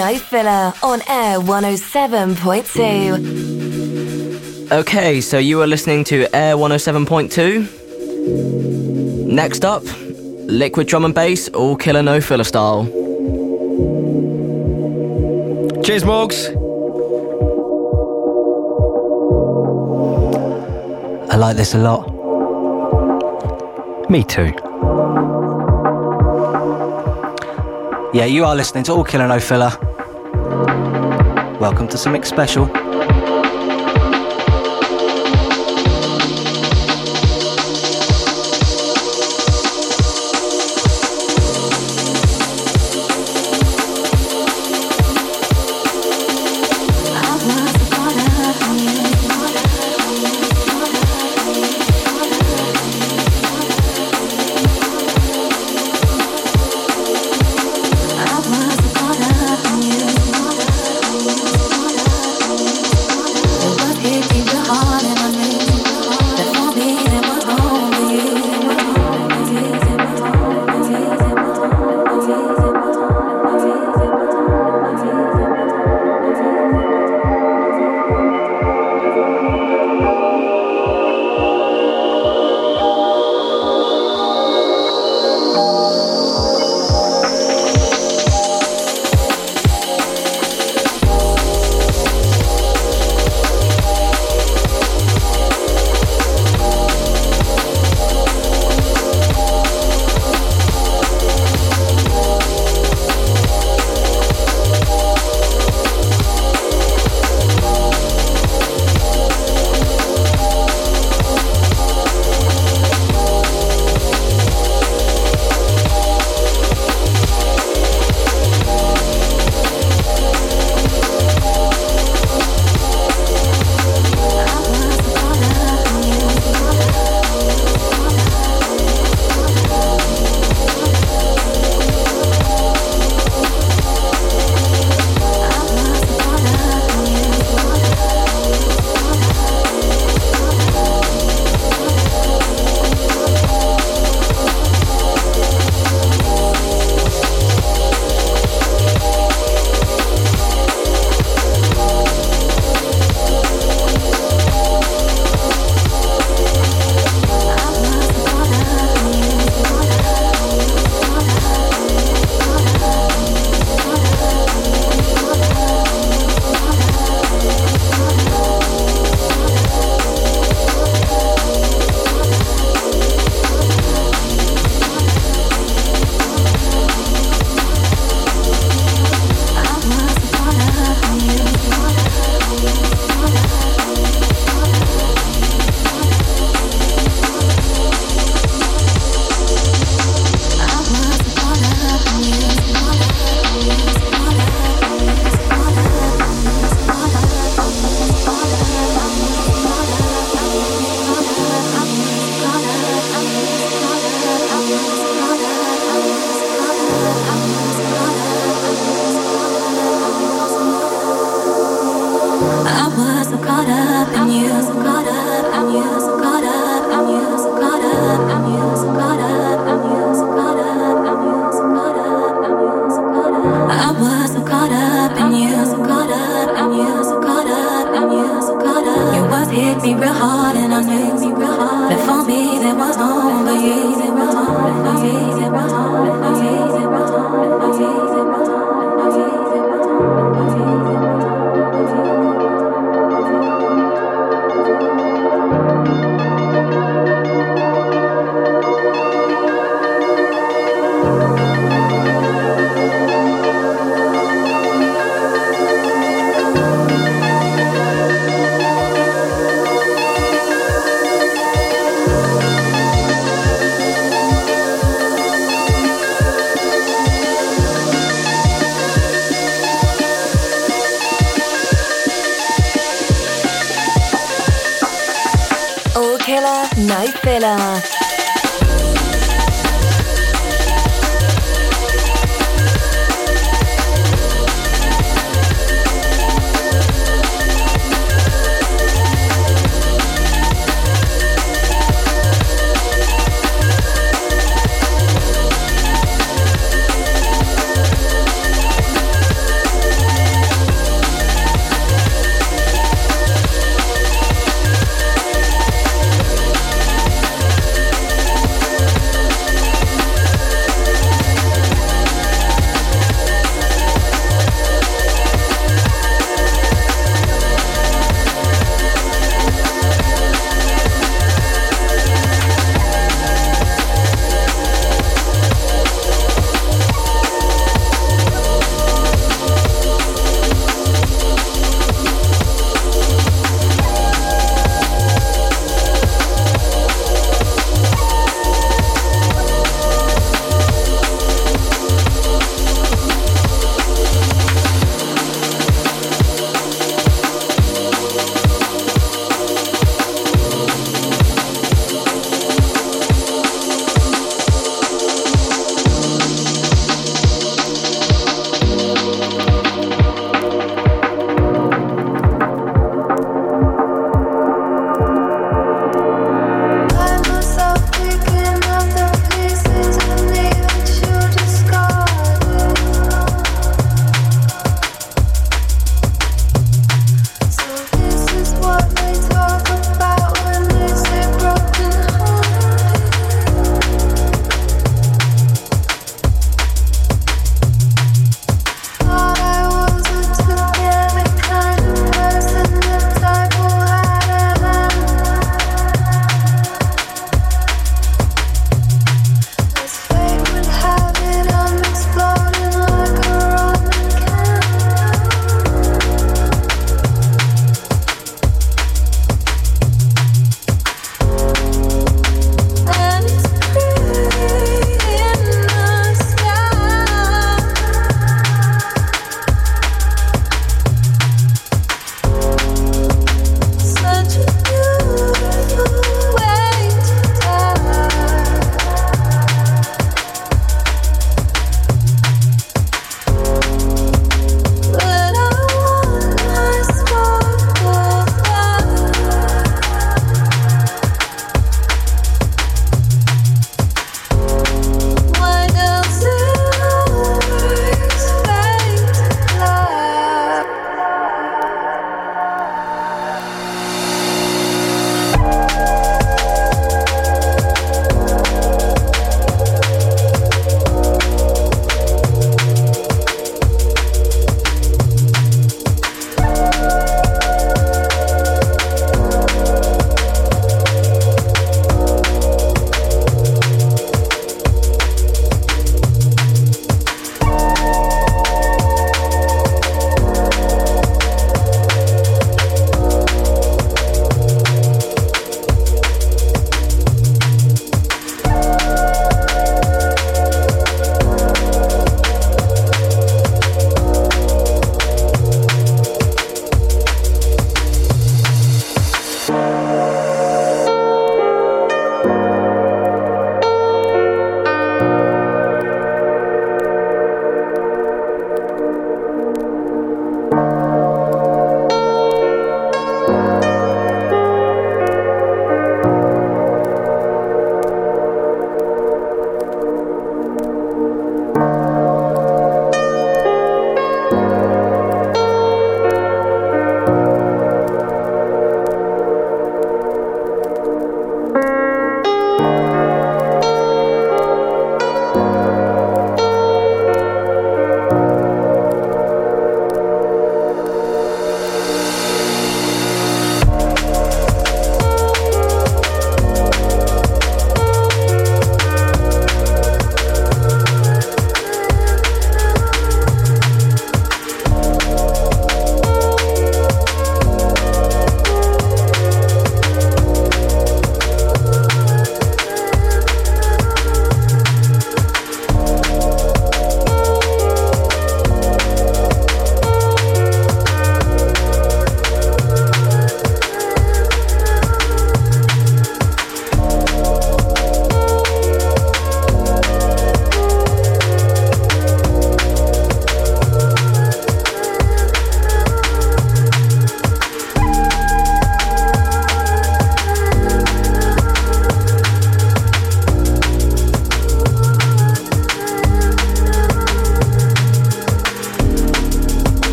No Filler on Air 107.2. Okay, so you are listening to Air 107.2. Next up, Liquid Drum and Bass, all killer no filler style. Cheers, Morgs. I like this a lot. Me too. Yeah, you are listening to All Killer No Filler Welcome to something special.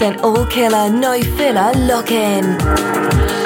100% all killer, no filler lock in.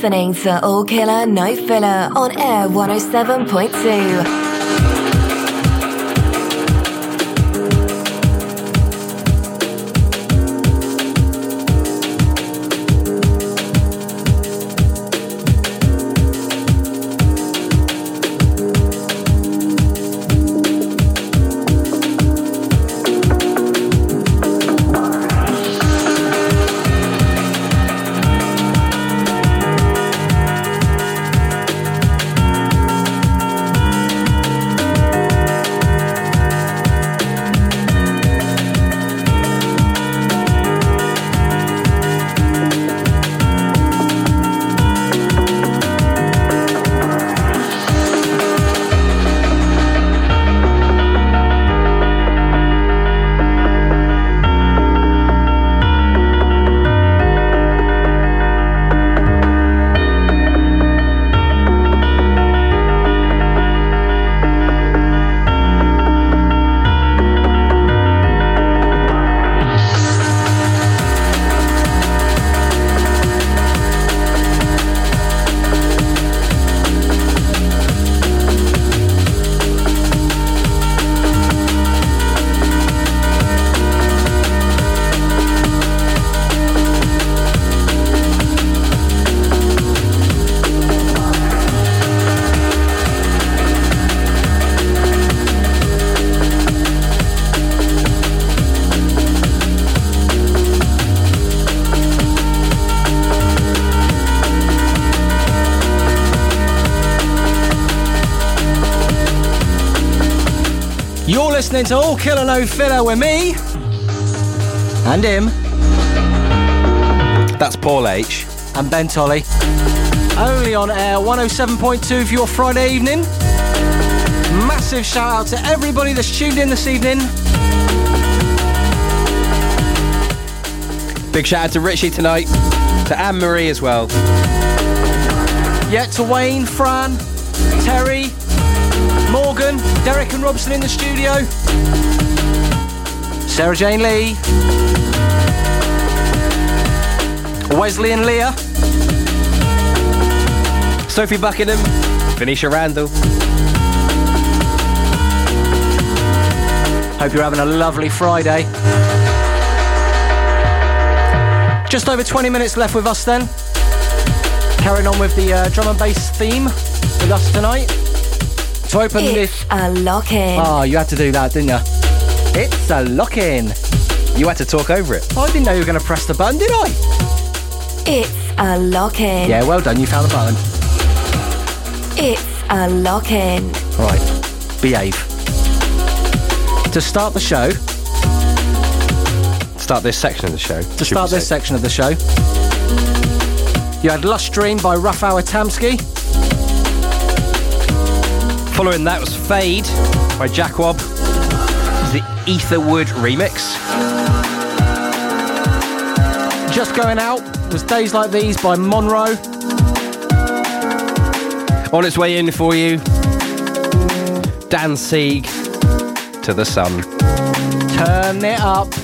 Listening to All Killer No Filler on Air 107.2. listening to All Killer No Filler with me and him That's Paul H. and Ben Tolley. Only on air 107.2 for your Friday evening. Massive shout out to everybody that's tuned in this evening. Big shout out to Richie tonight. To Anne Marie as well. Yeah, to Wayne, Fran, Terry, Morgan, Derek and Robson in the studio. Sarah Jane Lee, Wesley and Leah, Sophie Buckingham, Venetia Randall. Hope you're having a lovely Friday. Just over 20 minutes left with us then. Carrying on with the uh, drum and bass theme with us tonight. To open this. It's a lock in. Oh, ah, you had to do that, didn't you? It's a lock in. You had to talk over it. I didn't know you were going to press the button, did I? It's a lock in. Yeah, well done, you found the button. It's a lock in. Right, behave. To start the show, Start this section of the show. to start this section of the show, you had Lush Dream by Rough Hour Tamsky. Following that was Fade by Jakwob. The Etherwood remix. Just going out was Days Like These by Monroe. On its way in for you, Dan Sieg to the sun. Turn it up.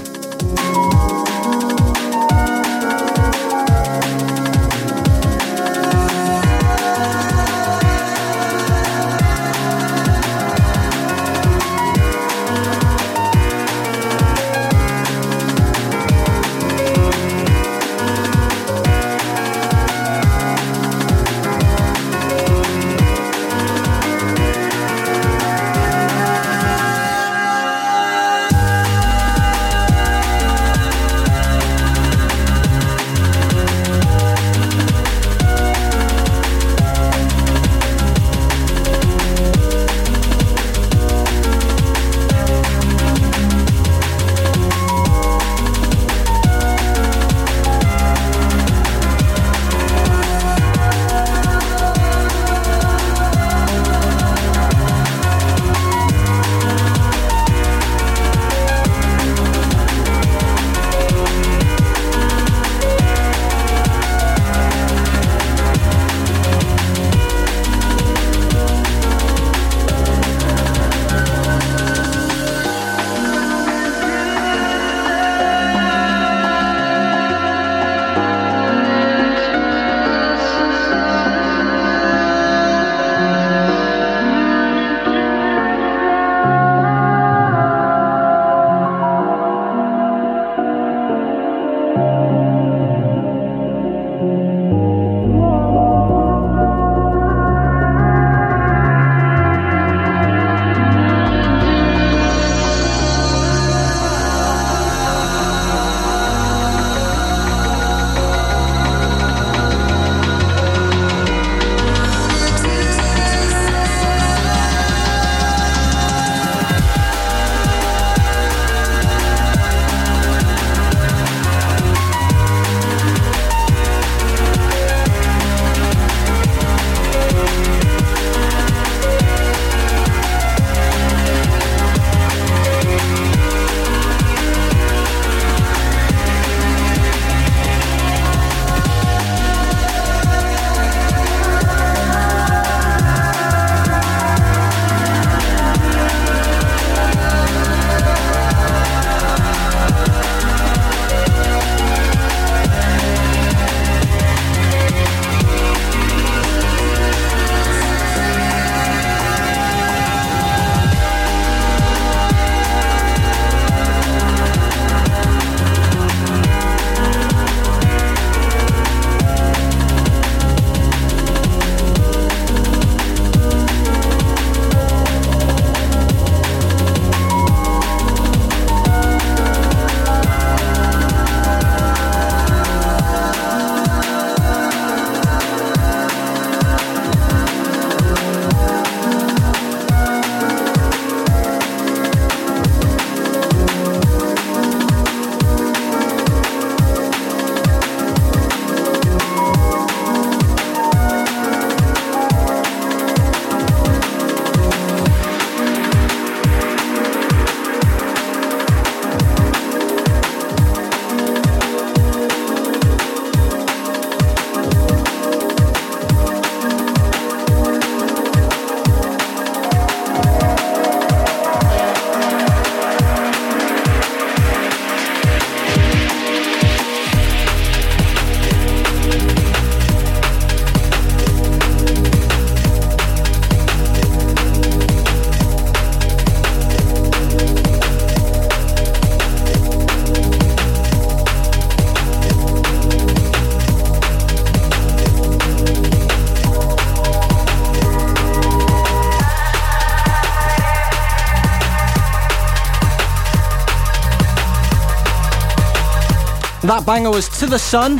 That banger was To the Sun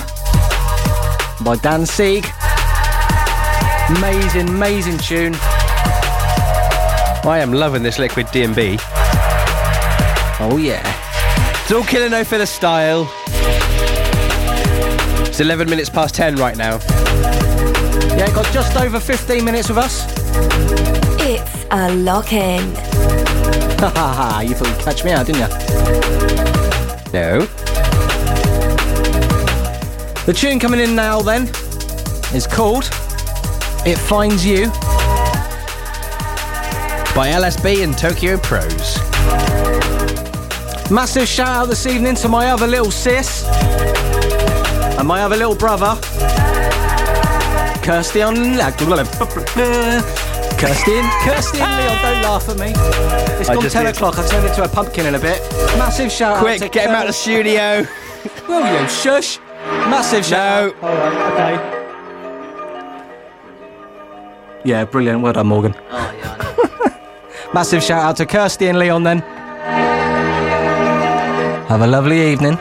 by Dan Sieg. Amazing, amazing tune. I am loving this liquid D&B. Oh yeah. It's all killer no filler style. It's 11 minutes past 10 right now. Yeah, it got just over 15 minutes with us. It's a lock in. Ha ha ha, you thought you'd catch me out, didn't you? No. The tune coming in now then is called It Finds You. By LSB and Tokyo Prose. Massive shout out this evening to my other little sis and my other little brother. Kirsty on Kirsty, Kirsty and Leon, don't laugh at me. It's gone 10 o'clock, I've turned into a pumpkin in a bit. Massive shout Quick, out to get him out of the studio. Will you shush? Massive shout No. Alright, okay. Yeah, brilliant. Well done, Morgan. Oh, yeah, Massive shout out to Kirsty and Leon then. Have a lovely evening.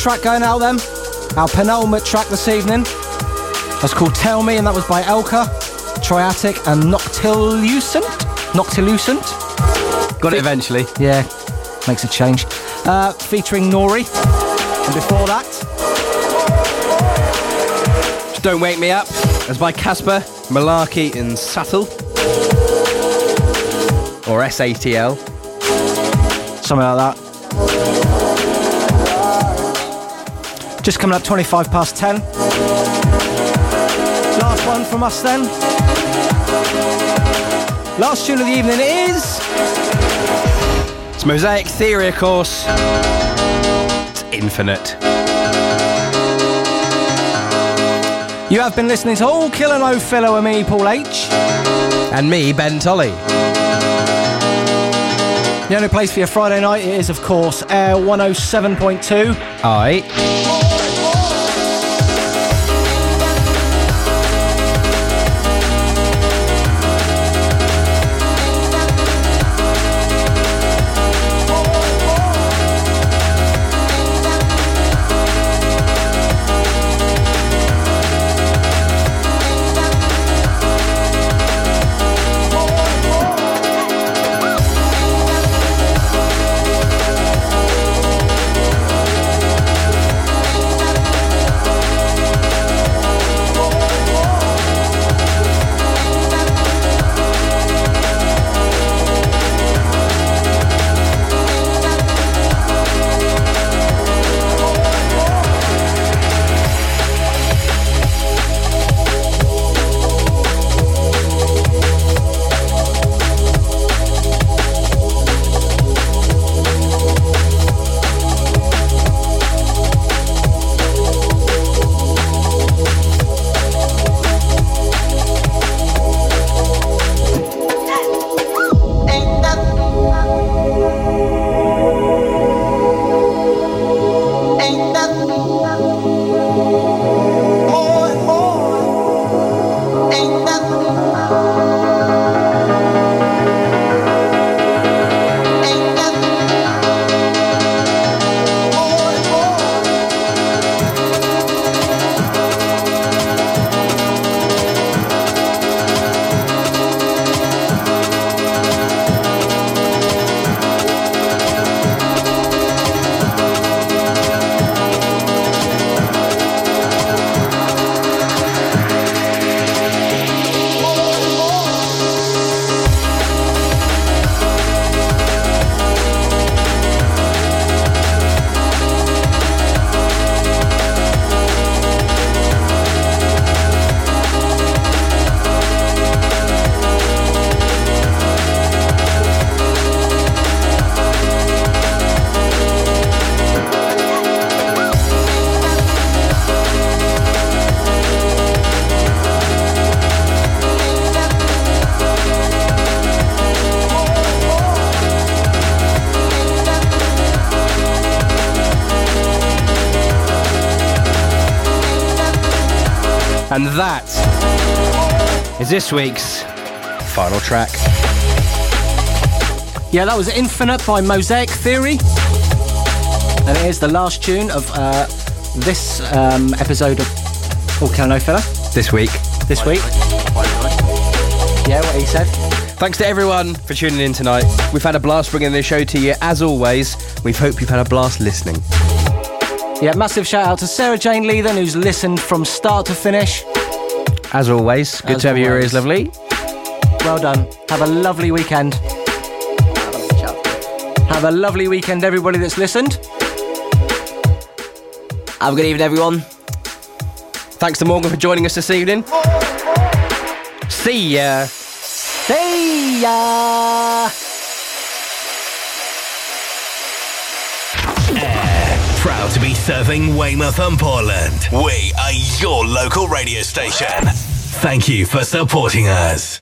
Track going out then. Our penultimate track this evening. That's called Tell Me, and that was by Elka, Triatic, and Noctilucent. Noctilucent. Got it eventually. Yeah, makes a change. Uh, featuring Nori. And before that, Just Don't Wake Me Up. That's by Casper, Malarkey, and Sattel. Or SATL. something like that. Just coming up 25 past 10. Last one from us then. Last tune of the evening is. It's Mosaic Theory, of course. It's infinite. You have been listening to All Killer No Filler with me, Paul H. And me, Ben Tolley. The only place for your Friday night is, of course, Air 107.2. Aye. This week's final track. Yeah, that was Infinite by Mosaic Theory. And it is the last tune of uh, this um, episode of All Killer No Filler This week. this week. Yeah, what he said. Thanks to everyone for tuning in tonight. We've had a blast bringing this show to you as always. We hope you've had a blast listening. Yeah, massive shout out to Sarah Jane Leathen, who's listened from start to finish. As always, good As to have your always. ears, lovely. Well done. Have a lovely weekend. Have a lovely weekend, everybody that's listened. Have a good evening, everyone. Thanks to Morgan for joining us this evening. See ya. See ya! Proud to be serving Weymouth and Portland. We are your local radio station. Thank you for supporting us.